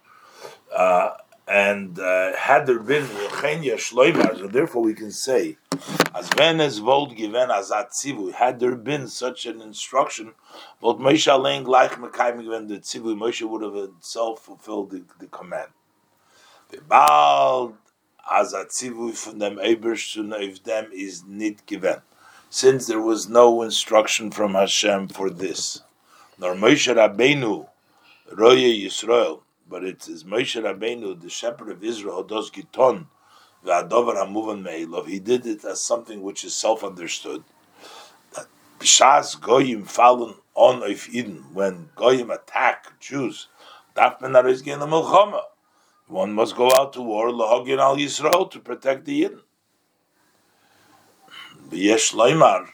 uh, and uh, had there been so therefore we can say, as when as Vold given as Atzivu, had there been such an instruction, Vold Moshe Alein gleich Mekayim given the Tzivu, Moshe would have himself fulfilled the, the command. Baal as Atzivu from them Ebershun of them is not given, since there was no instruction from Hashem for this. Nor Moshe Rabbeinu, Roye Yisrael, but it is Moshe Rabbeinu, the shepherd of Israel, does giton. He did it as something which is self-understood. That b'shas goyim fallen on of Eden, when goyim attack Jews. One must go out to war, lahogin al Yisrael, to protect the loimar,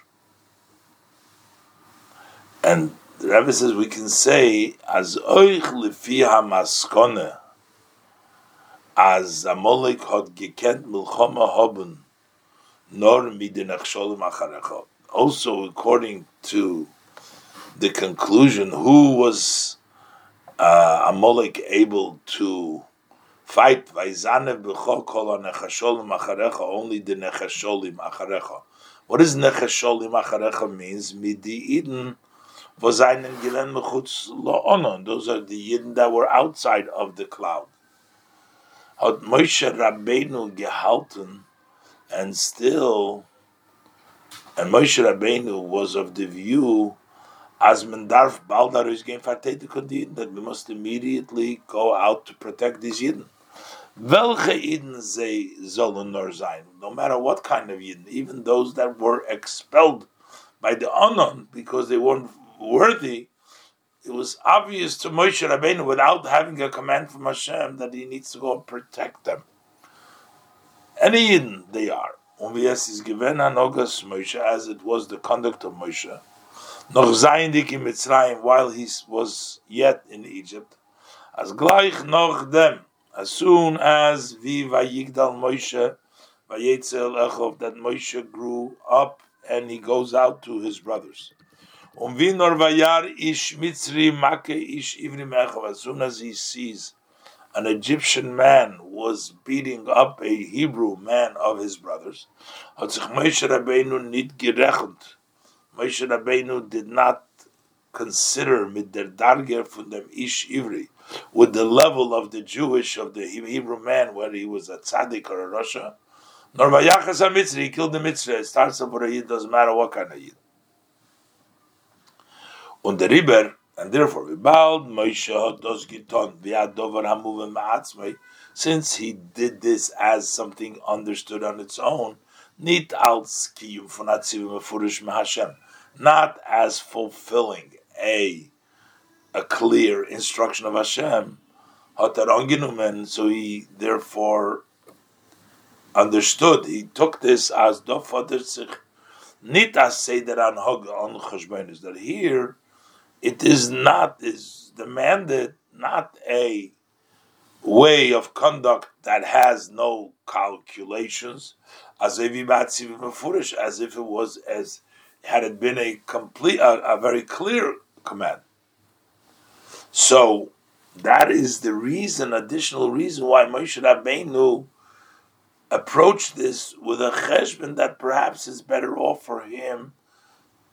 and the Rebbe says we can say as oich lefi hamaskone as Amalek had gekent milchama haben nor acharecha. Also, according to the conclusion, who was uh, Amalek able to fight? Vayzanev b'chol nechasholim acharecha. Only the nechasholim acharecha. What does nechasholim acharecha means? Midi Eden those are the Yidden that were outside of the cloud. Hat Moshe Rabbeinu gehalten, and still, and Moshe Rabbeinu was of the view as men darf baldar is going that we must immediately go out to protect these Yidden. Welche Yidden ze sollen nor sein, no matter what kind of Yidden, even those that were expelled by the Anon because they weren't worthy, it was obvious to Moshe Rabbeinu without having a command from Hashem that he needs to go and protect them. Any Yidden they are. Umvias is given anogas Moshe as it was the conduct of Moshe. Noch zayin in Mitzrayim while he was yet in Egypt. As gleich noch dem, as soon as vi vayigdal Moshe Vayetzel Echov that Moshe grew up and he goes out to his brothers. Um vinor vayar ish mitzri make ish ivrim. As soon as he sees an Egyptian man was beating up a Hebrew man of his brothers, hat sich Moshe Rabbeinu nicht gerechnet. Moshe Rabbeinu did not consider mit der Darger von dem Ish Ivri, with the level of the Jewish, of the Hebrew man, whether he was a tzaddik or a Russia. Nor Vayachas HaMitzri, he killed the Mitzri, it starts up for a Yid, doesn't matter what kind of Yid. Und der Riber, and therefore, bald Moshe does giton v'adover hamuvim ma'atzmei, since he did this as something understood on its own, nit als kiyum von atzivim mefurish Hashem, not as fulfilling a a clear instruction of Hashem, and so he therefore understood. He took this as dofader sich, nit as say that on on is that here it is not is demanded not a way of conduct that has no calculations, as if as if it was as had it been a complete, a, a very clear command. So that is the reason, additional reason why Moshe Rabbeinu approached this with a cheshbon that perhaps is better off for him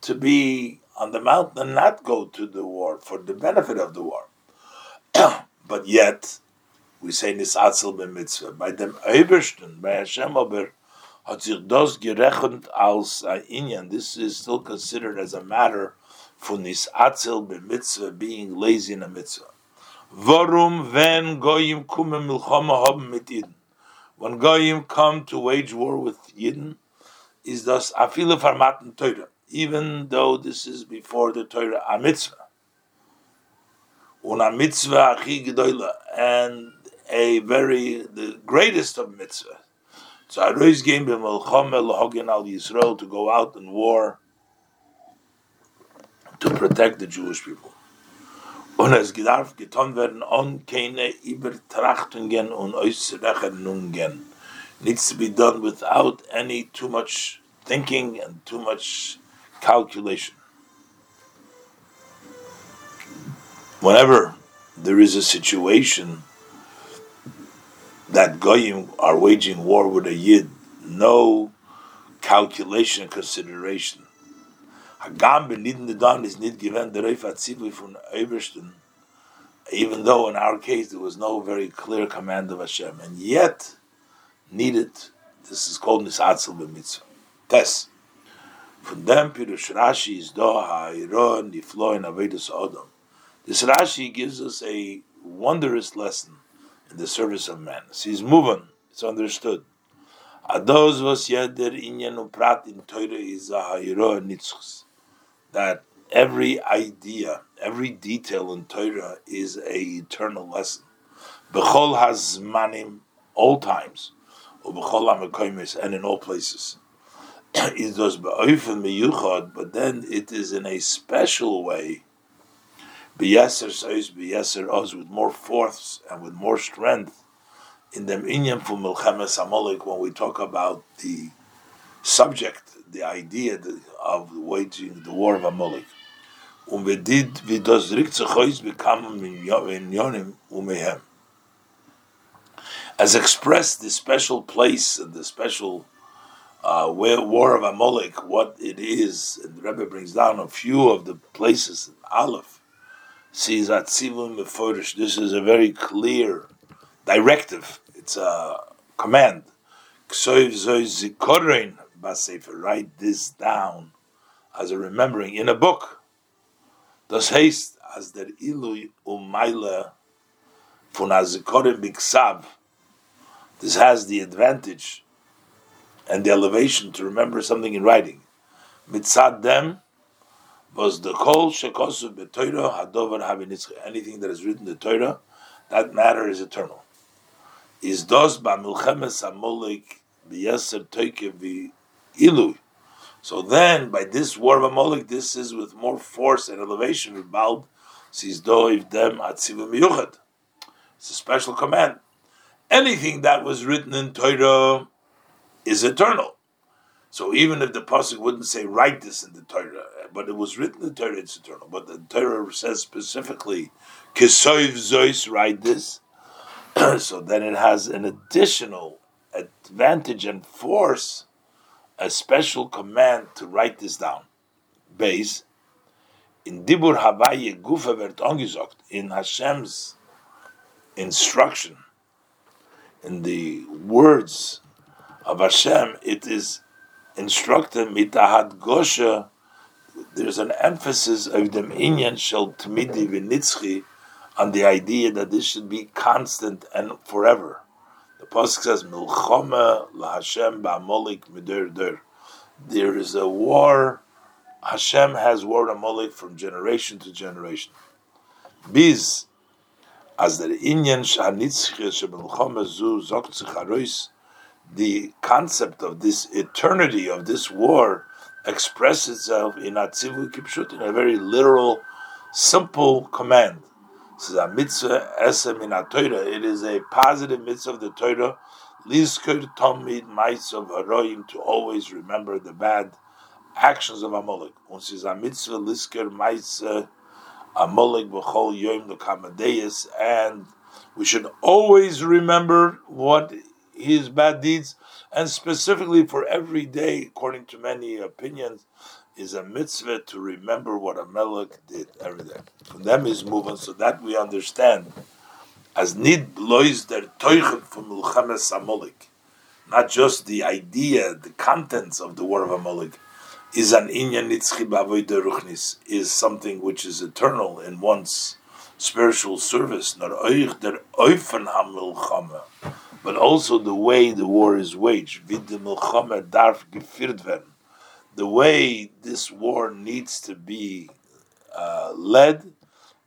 to be on the mountain and not go to the war for the benefit of the war. but yet, we say nisatzel b'mitzvah by them Ebersten, by Hashem aber hat sich das gerechnet als Inyan. This is still considered as a matter for nisatzel b'mitzvah being lazy in a mitzvah. Warum wenn goyim kumen milchama haben mit? When goyim come to wage war with Yidden, is das afile farmaten Torah even though this is before the Torah, a mitzvah. Una mitzvah achi gedoyla, and a very, the greatest of mitzvah. So Aroiz game b'melchom elahogin al Yisrael to go out in war to protect the Jewish people. Und es gedarf getan werden on keine Übertrachtungen und. Needs to be done without any too much thinking and too much calculation. Whenever there is a situation that Goyim are waging war with a Yid, no calculation and consideration. Hagam the is nid given the from even though in our case there was no very clear command of Hashem, and yet needed. This is called nisatzel b'mitzvah. Test. Von dem Pirush Rashi is do ha'ira niflo in Avedus Odom. This Rashi gives us a wondrous lesson in the service of man. He's moving, it's understood. Ados was yeder inyan uprat in Torah is a ha'ira nitzchus. That every idea, every detail in Torah is a eternal lesson. Bechol hazmanim, all times, ubechol and in all places is those ba'ofen miyuchad, but then it is in a special way. B'yaser says b'yaser oz with more force and with more strength in them inyan for milchemes amolik when we talk about the subject, the idea of waging the war of Amalek. Um vedid vidos rikzechois become minyonim umehem. As expressed, the special place and the special uh, War of Amalek, what it is, and the Rebbe brings down a few of the places in Aleph, sees that Tzivum Meforish. This is a very clear directive. It's a command. Write this down as a remembering in a book. Das heißt, as der Ilui Umaila von Azikorim Biksav. This has the advantage and the elevation to remember something in writing. Mitzad them was the kol shekosu b'Torah hadover habinitzche. Anything that is written in the Torah, that matter is eternal. Is dos ba ba'milchemes amolik b'yeser toike v'ilu. So then, by this war of Amalek, this is with more force and elevation. Rebald sees doiv dem atzivim yuchad. It's a special command. Anything that was written in Torah is eternal. So even if the pasuk wouldn't say write this in the Torah, but it was written in the Torah, it's eternal. But the Torah says specifically, "Kisoiv zois," write this. so then it has an additional advantage and force, a special command to write this down. Base in Dibur Havaye Gufa angesagt in Hashem's instruction, in the words of Hashem, it is instructed mitahad gosha. There's an emphasis of the inyan shel tmidi v'nitzchi on the idea that this should be constant and forever. The pasuk says milchama laHashem ba'amolik midur dur. There is a war. Hashem has war Amalek from generation to generation. Biz as the inyan shanitzchi shebelchama zu zokt the concept of this eternity of this war expresses itself in Atzivu Kipshut in a very literal, simple command. This is a mitzvah esem in Torah. It is a positive mitzvah of the Torah. Lizker Tomid of Haroim to always remember the bad actions of Amalek. Once is a mitzvah Lizker Maisa Amalek B'chol Yom Lekamadeus, and we should always remember what his bad deeds, and specifically for every day, according to many opinions, is a mitzvah to remember what a Amalek did every day. From them is moving, so that we understand as nid lois der teuchet from Mulchames Amalek, not just the idea, the contents of the war of Amalek, is an inyan nitzchi ruchnis, is something which is eternal in one's spiritual service, not oich der oifen hamilchama but also the way the war is waged. The way this war needs to be uh, led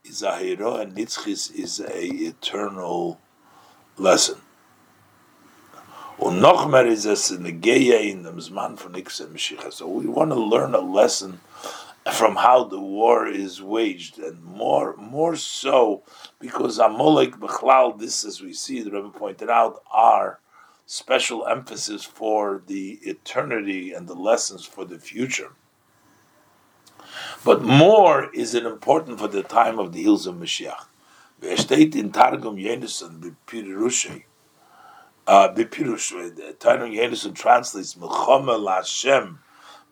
is a hero, and Nitzchis is a eternal lesson. Und noch mehr ist es in dem Zman von So we want to learn a lesson from how the war is waged, and more more so because Amalek Bechlal, this as we see, the Rebbe pointed out, are special emphasis for the eternity and the lessons for the future. But more is it important for the time of the hills of Mashiach. There steht in Targum Yenison Bipirushay. Uh, Bipirushay, Targum Yenison translates Melchama LaShem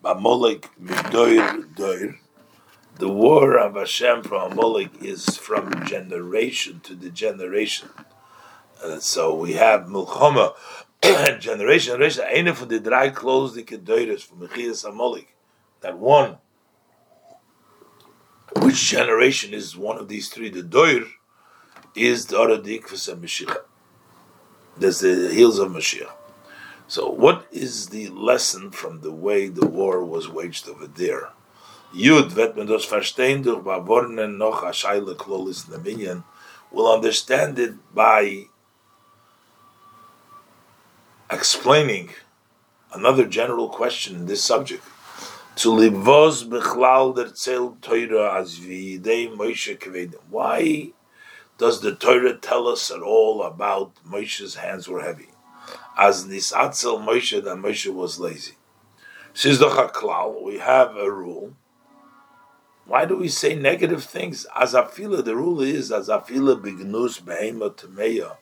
Bamolek Midoir Doir. The war of Hashem from Amalek is from generation to the generation. Uh, so we have Milchama, generation, generation. Eine von the dry clothes the Kedoiris from Mechias Amalek. That one. Which generation is one of these three? The Doir is the Aradik for Mashiach. There's the heels of Mashiach. So, what is the lesson from the way the war was waged over there? Yud wird man das verstehen durch Babornen noch a Klolis Neminyan will understand it by explaining another general question in this subject. To livos bechlal der zel Torah as v'idei Moshe kvedim. Why does the Torah tell us at all about Moshe's hands were heavy? As nisatzel Moshe that Moshe was lazy. Says the Chaklal, we have a rule. Why do we say negative things? As afila, the rule is as afila bignus behema temeya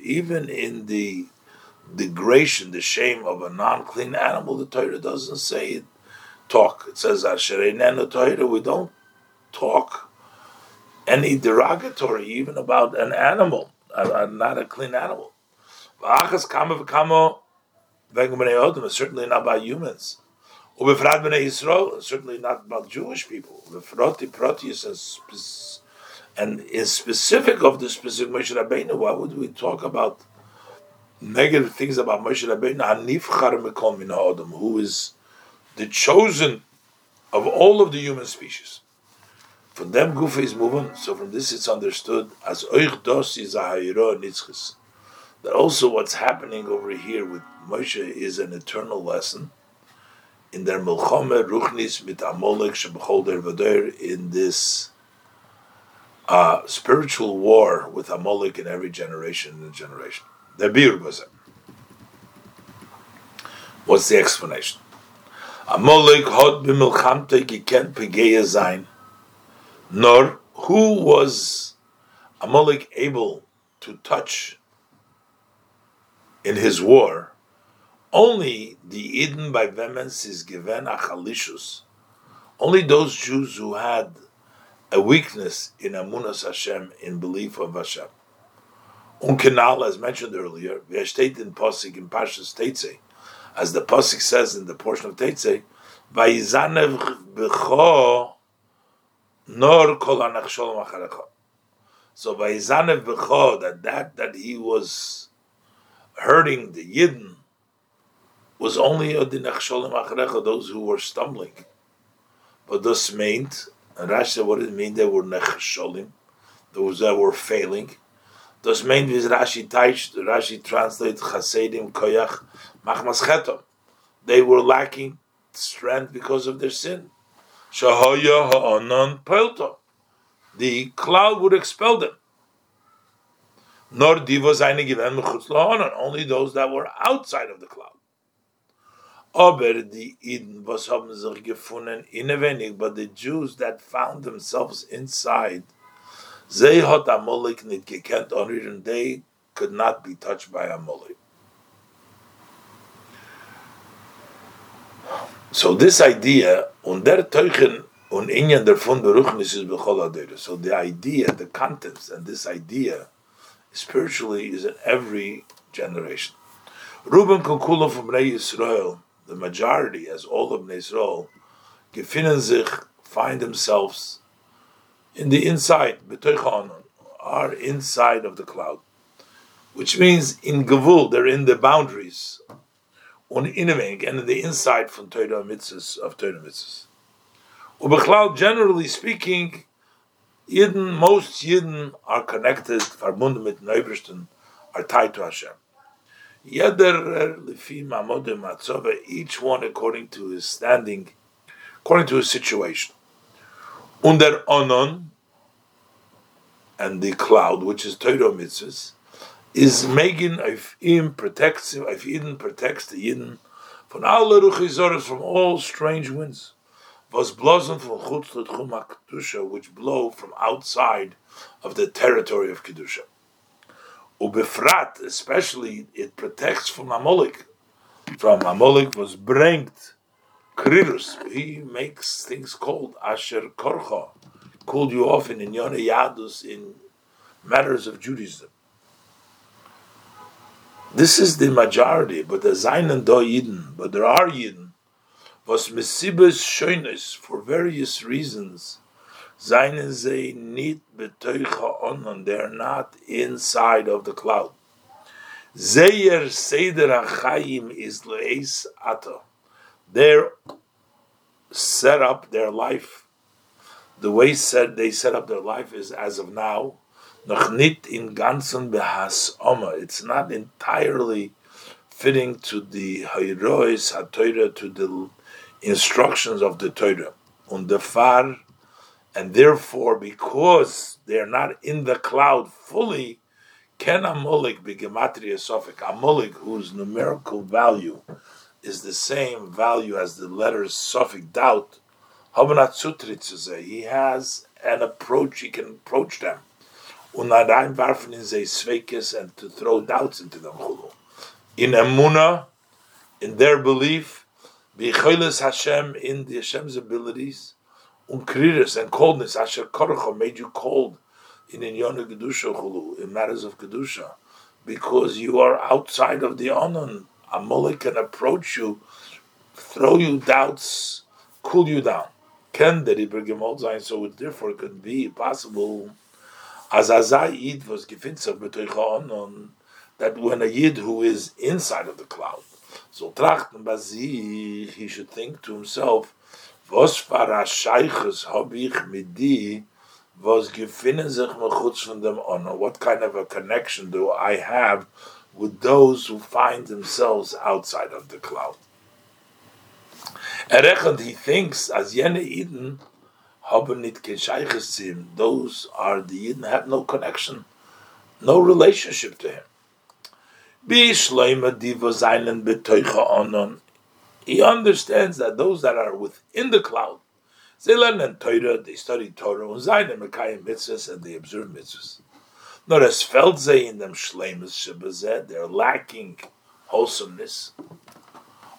Even in the degradation, the shame of a non-clean animal, the Torah doesn't say it. Talk. It says ashereinenu Torah. We don't talk any derogatory even about an animal, not a clean animal. V'achas kama v'kama v'engum b'nei odom, certainly not by humans. U'befrat b'nei Yisrael, certainly not about Jewish people. V'froti protius and is specific of the specific Moshe Rabbeinu. Why would we talk about negative things about Moshe Rabbeinu? Hanifchar mekol min ha'odom, who is the chosen of all of the human species. From them, Gufa is moving. So from this, it's understood as oich dos is nitzchis that also what's happening over here with Moshe is an eternal lesson in their Milchome Ruchnis mit Amolek Shebechol Der Vader in this uh, spiritual war with Amolek in every generation and generation. The Bir. What's the explanation? Amalek hot b'milchamte gekent pegeya zayin. Nor who was Amalek able to touch in his war? Only the Eden by Vemens is given achalishus. Only those Jews who had a weakness in Amunas Hashem, in belief of Hashem. Unkenal, as mentioned earlier, V'yashteit in Posik in Pashas Teitze, as the Posik says in the portion of Teitze, Vayizanev b'cho nor kol anachsholom acharecha. So Vayizanev b'cho, that that that he was hurting the Yidden was only a dinachsholim acharecha, those who were stumbling. But this meant, and Rashi said, what did it mean? They were nechsholim, those that were failing. Das meint, wie Rashi teich, Rashi translates chasedim koyach machmas chetom. They were lacking strength because of their sin. Shahaya ha'anan pelto. The cloud would expel them. Nor diva seine given mechutz la'anan. Only those that were outside of the cloud. Aber die Iden, was haben sich gefunden, innewenig, but the Jews that found themselves inside, they hat Amalek nit gekent and they could not be touched by Amalek. So this idea, und der Teuchen und Inyan der von Beruchnis ist Bechol So the idea, the contents, and this idea, spiritually, is in every generation. Ruben Konkulo from Rei Yisrael, the majority, as all of Israel, gefinnen sich, find themselves in the inside, are inside of the cloud, which means in Gavul, they're in the boundaries, on Inaving, and in the inside from Torah mitzvahs of Torah mitzvahs. Ubecloud, generally speaking, Yidden, most Yidden are connected, verbunden mit Neubersten, are tied to Hashem. Jeder lefi mamodim matzova, each one according to his standing, according to his situation. Under onon, and the cloud, which is Torah mitzvahs, is making of im protects of Eden protects the Eden from all from all strange winds. Was blosen from chutz kedusha, which blow from outside of the territory of kedusha. Ubefrat, especially, it protects from Amalek. From Amalek was bringed Krirus. He makes things called Asher Korcha. Called you off in Inyone Yadus in matters of Judaism. This is the majority, but the Zainen do Yidden, but there are Yidden, was Mesibes Shoines for various reasons Seien sie nicht beteuche on, they're not inside of the cloud. Zeyer Seder HaChaim is Leis Ato. Their set up their life, the way said they set up their life is as of now, noch nit in ganzen behas oma. It's not entirely fitting to the Heirois HaTorah, to the instructions of the Torah. Far and therefore, because they're not in the cloud fully, can Amulik be Gematria Sophic? Amulik, whose numerical value is the same value as the letters Sophic doubt, he has an approach, he can approach them. and to throw doubts into them. In Emuna, in their belief, Hashem, in the Hashem's abilities, um unkriris and coldness, asher korocha made you cold in inyona kedusha chulu, in matters of kedusha, because you are outside of the onon. Amalek can approach you, throw you doubts, cool you down. Ken that he so it therefore could be possible. As Azayid was gefinzach betoicha onon, that when a yid who is inside of the cloud, so trachten bazi, he should think to himself, was para Scheiches hab ich mit die, was gefinnen sich mechutz von dem honor? What kind of a connection do I have with those who find themselves outside of the cloud? Erechend, he thinks, as jene Eden haben nit gescheiches zu him. Those are the Eden have no connection, no relationship to him. He understands that those that are within the cloud, they and Torah, they study Torah, and Zayin Mekayim mitzvahs, and they observe mitzvahs. Not as felt in them shleimus shebazeh, they're lacking wholesomeness.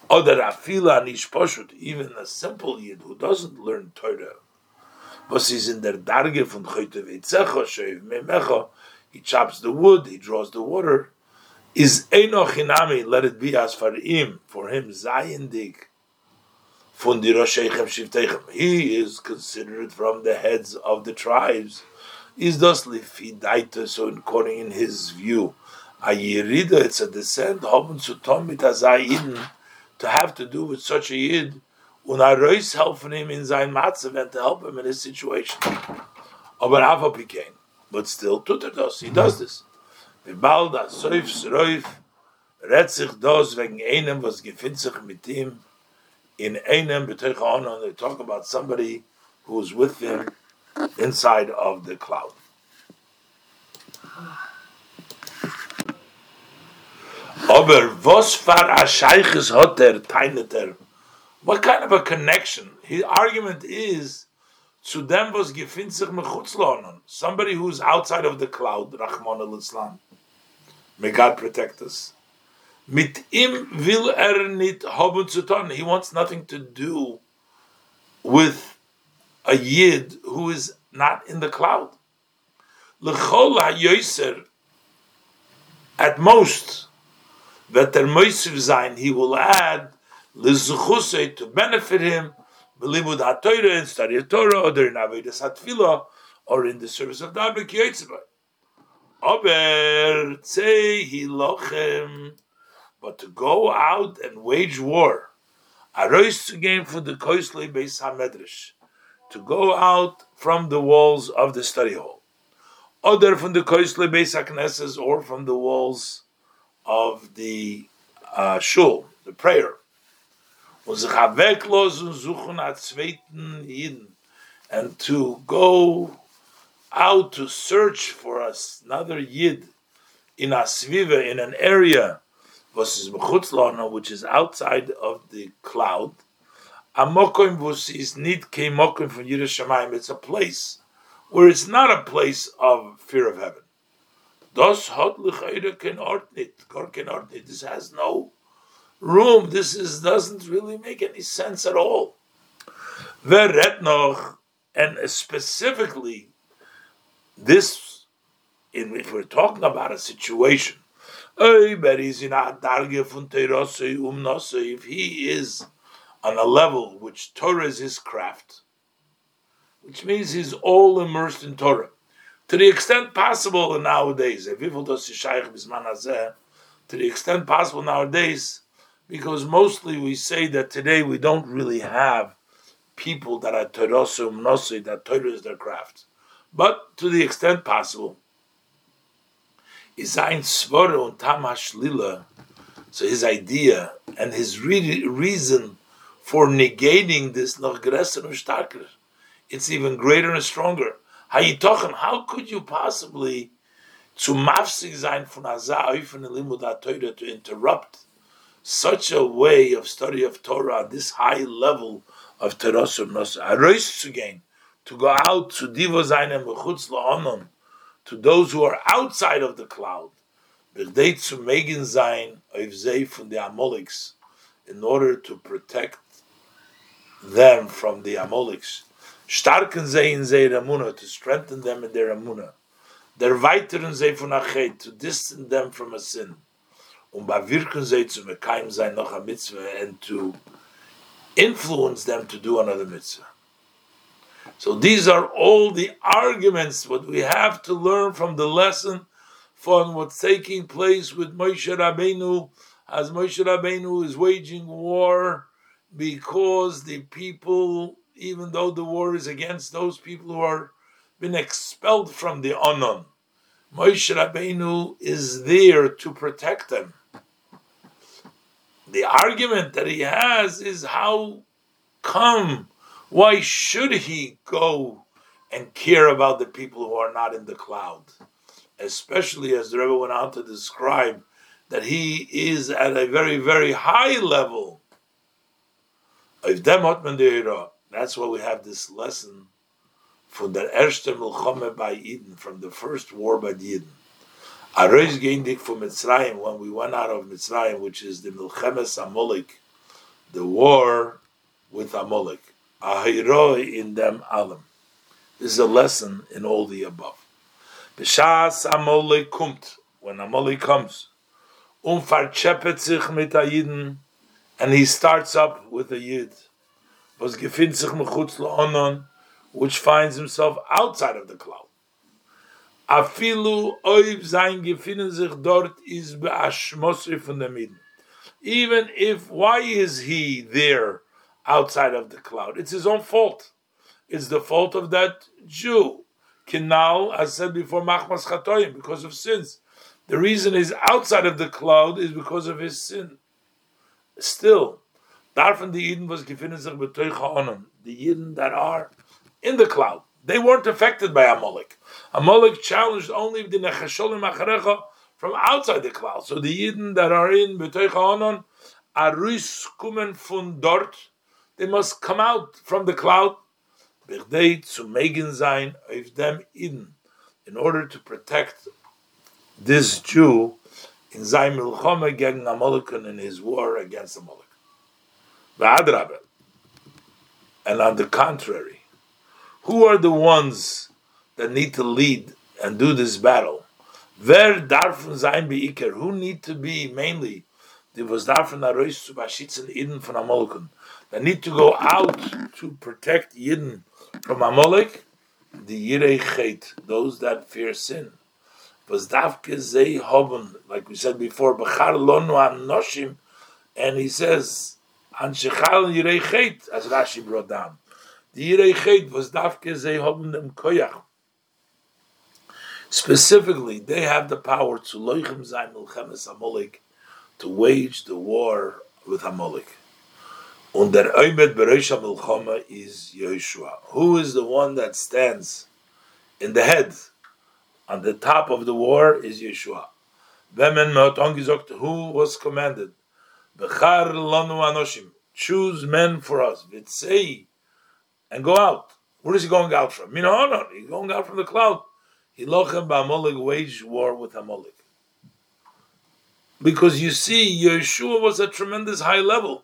Or Oder afila nish poshut, even a simple yid who doesn't learn Torah, was he's in der darge von choyte veitzecha, sheiv memecha, he chops the wood, he draws the water, is enoch inami, let it be as for him, for him, zayendig, von die Roshechem Shivtechem. He is considered from the heads of the tribes. Is thus lifidaita, so according in his view, a yirida, it's a descent, hoben zu tom mit to have to do with such a yid, reis helfen him in sein matzav and to help him in his situation. But still tut er he does this. Vibald a soif sroif, redt sich das wegen einem, was gefindt sich mit ihm, in einem betech they talk about somebody who is with him inside of the cloud. Aber was far a sheiches hat er teineter? What kind of a connection? His argument is to them was gefindt sich mechutz Somebody who's outside of the cloud, Rachmana litzlan. May God protect us. Mit im will er nit haben zu tun. He wants nothing to do with a yid who is not in the cloud. L'chol ha at most, that der moisiv sein, he will add, l'zuchuse, to benefit him, b'limud ha-Torah, study of Torah, or in Avedis ha or in the service of Dabra Kiyotzibah. Aber tzei lochem, but to go out and wage war, arois to gain for the koisle beis hamedrash, to go out from the walls of the study hall, other from the koisle beis haknesses or from the walls of the uh, shul, the prayer. And to go out to search for us another yid in Asviva, in an area, which is outside of the cloud. Amokim is nit kemokim from Yerushalayim. It's a place where it's not a place of fear of heaven. Das hat ken ortnit, kor ken ortnit. This has no room. This is doesn't really make any sense at all. Veret noch, and specifically this, if we're talking about a situation, um, if he is on a level which Torah is his craft, which means he's all immersed in Torah to the extent possible nowadays, to the extent possible nowadays, because mostly we say that today we don't really have people that are Torosum Nosi, that Torah is their craft. But to the extent possible, is ein und Tamash Lila, so his idea and his re- reason for negating this noch größer starker, it's even greater and stronger. Hayitochen, how could you possibly zu mafsig sein von Azah to interrupt such a way of study of Torah, this high level of Torah Arois zu gehen, to go out to Divo Zainem Mechutz La'onon, to those who are outside of the cloud, zu Megan Zeh from the Amoliks, in order to protect them from the Amoliks. Starken sie in their Amunah, to strengthen them in their Amunah. Der weiteren sie von Achet, to distance them from a sin. Um zu sein noch a mitzvah, and to influence them to do another mitzvah. So these are all the arguments what we have to learn from the lesson from what's taking place with Moshe Rabbeinu, as Moshe Rabbeinu is waging war because the people even though the war is against those people who are been expelled from the Anon. Moshe Rabbeinu is there to protect them. The argument that he has is how come, why should he go and care about the people who are not in the cloud? Especially as the Rebbe went on to describe that he is at a very, very high level That's why we have this lesson from the erste Milchome by Eden, from the first war by Eden. Arois geindik from Mitzrayim, when we went out of Mitzrayim, which is the Milchemes Amalek, the war with Amalek. Ahiroi in them alam. This is a lesson in all the above. B'shas Amalek kumt, when Amalek comes, um farchepet sich mit Ayiden, and he starts up with a Yid, was gefindt sich mechutz which finds himself outside of the cloud. Afilu sich dort is von der. Even if, why is he there outside of the cloud? It's his own fault. It's the fault of that Jew. Kinal, as said before, machmas chatoyim, because of sins. The reason is outside of the cloud is because of his sin. Still, Darfan the Eden was gefinnen sich betoich The Eden that are in the cloud. They weren't affected by Amalek. Amalek challenged only the Nechasholim Acharecha from outside the cloud. So the Yidden that are in B'toich Ha'onon, Arus kumen fun dort, they must come out from the cloud, Bichdei zu megen sein them Eden, in order to protect this Jew in sein Milchome gegen Amalek and in his war against Amalek. And on the contrary, who are the ones that need to lead and do this battle? Wer darf sein beiker? Who need to be mainly the was darfen arois zu bashitzen Eden von Amalekun that need to go out to protect Yidden from Amalek? The Yirei Chet, those that fear sin. Was dafke zei hoben, like we said before, bechar lonu anoshim, and he says, an shechal Yirei Chet, as Rashi brought down. Specifically, they have the power to loichem zayin milchemes to wage the war with Amalek. Und der Oymed Bereisha Milchama is Yehoshua. Who is the one that stands in the head, on the top of the war is Yeshua. Vemen Meoton gesagt, who was commanded? Bechar lanu anoshim. Choose men for us. Vitzei and go out. Where is he going out from? Minahonon. He's going out from the cloud. Hilochem ba'amalek waged war with Amalek. Because you see, Yehoshua was a tremendous high level.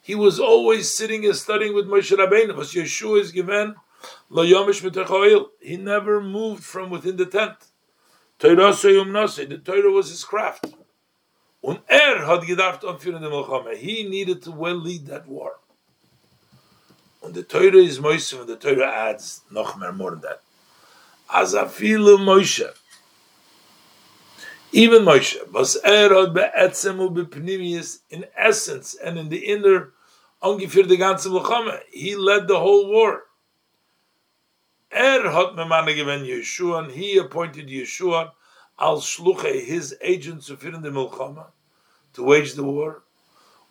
He was always sitting and studying with Moshe Rabbeinu. Because Yehoshua is given lo yomish He never moved from within the tent. The Torah was his craft. Und er hat gedacht anführen der He needed to well lead that war. And the Torah is Moshe, and the Torah adds noch more, more than that. As afilu Moshe, even Moshe, was er hat be'etzem u be'pnimius, in essence and in the inner, ungefähr the ganze Melchame, he led the whole war. Er hat memane given Yehoshua, and he appointed Yeshua al shluche, his agent to fit in the Melchame, to wage the war.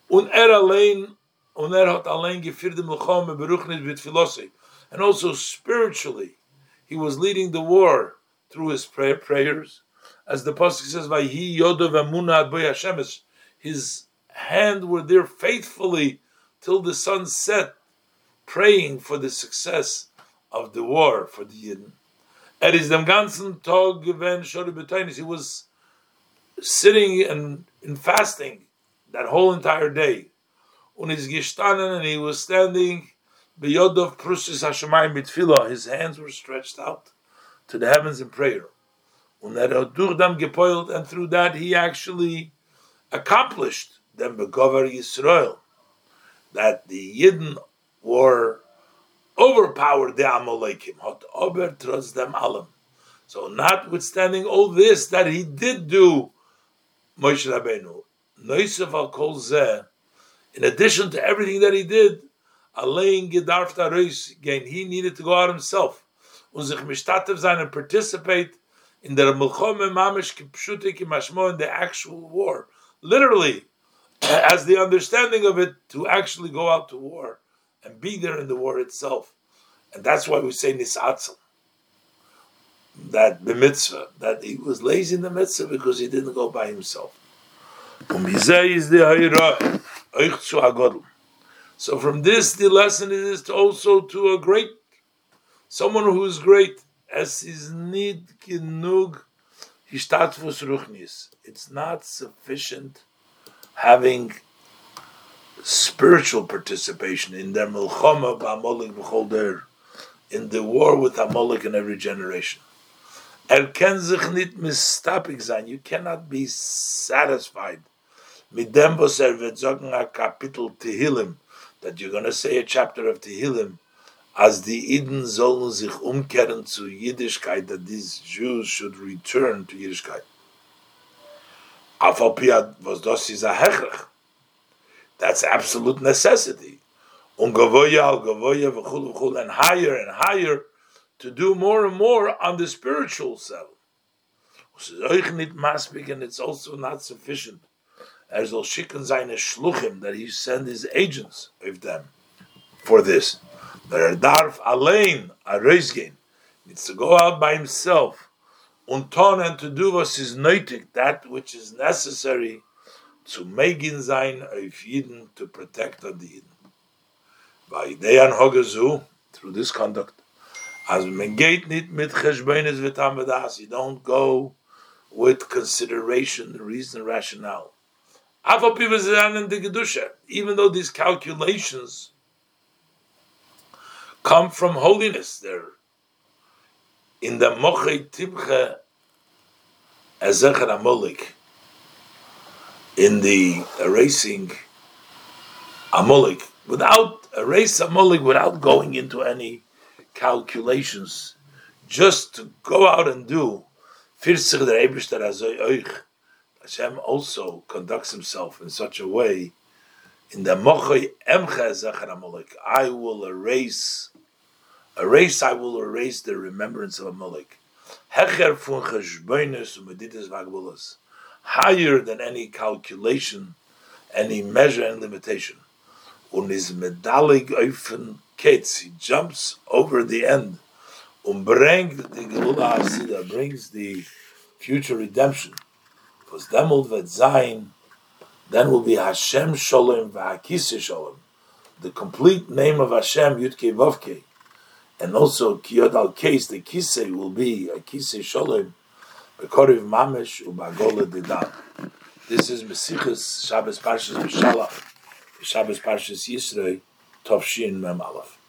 Und er allein, er and also spiritually, he was leading the war through his prayer, prayers. As the Pasuk says, Vayhi Yodov Hashemesh, his hand were there faithfully till the sun set, praying for the success of the war for the Yidden. At his dem ganzen Tag gewen Shori he was sitting and in fasting that whole entire day. Und is gestanden and he was standing Beyodov Prusis Hashemayim Bitfila, his hands were stretched out to the heavens in prayer. That them gepoilt, and through that he actually accomplished them begover Yisrael, that the Yidden were overpowered the Amalekim, hot ober trust them alam. So notwithstanding all this that he did do, Moshe Rabbeinu, Noisav al Kol Zeh, in addition to everything that he did, gedarf reis. He needed to go out himself. And participate in the in the actual war. Literally, as the understanding of it, to actually go out to war and be there in the war itself. And that's why we say Nisatzel. That the mitzvah, that he was lazy in the mitzvah because he didn't go by himself. Umm is the So from this, the lesson is also to a great, someone who is great, as is need genug histatfus ruchnis. It's not sufficient having spiritual participation in their milchama ba'amolik b'chol in the war with Amalek in every generation. Er ken sich nit sein. You cannot be satisfied. Mit dem, was er wird sagen, Kapitel Tehillim, that you're going to say a chapter of Tehillim, as the Eden sollen sich umkehren zu Yiddishkeit, that these Jews should return to Yiddishkeit. Afalpia was das is a hechrech. That's absolute necessity. Und gavoya al gavoya v'chul v'chul, and higher and higher, to do more and more on the spiritual self. And it's also not sufficient. Er soll schicken seine Schluchim, that he send his agents with them for this. Der darf allein a reisgehen, needs to go out by himself, und tun and to do was is nötig, that which is necessary to make megin sein auf Yidden, to protect the Yidden. By Dejan Hogezu, through this conduct, as men nit mit cheshbenes v'tam v'das, you don't go with consideration, the reason, rationale. Even though these calculations come from holiness, they're in the moche tibche ezecher amolik, in the erasing amolik, without erase amolik, without going into any calculations, just to go out and do. Hashem also conducts himself in such a way in the Mochoy Emcha I will erase, erase, I will erase the remembrance of Amalek. Hecher fun cheshboinus umedidas vagbulas. Higher than any calculation, any measure and limitation. Und is medalig öfen ketz. He jumps over the end. Und bringt the Gelula brings the future redemption vet zayin, then will be Hashem Shalom v'Hakise Shalom, the complete name of Hashem Yudke Vavke, and also Kiyod al Kais, the Kise will be Akise Shalom, Bekoriv Mamesh u'Bagola Didan. This is Mesichus Shabbos Parshas Beshalach, Shabbos Parshas Yisrei, Tovshin Mem Aleph.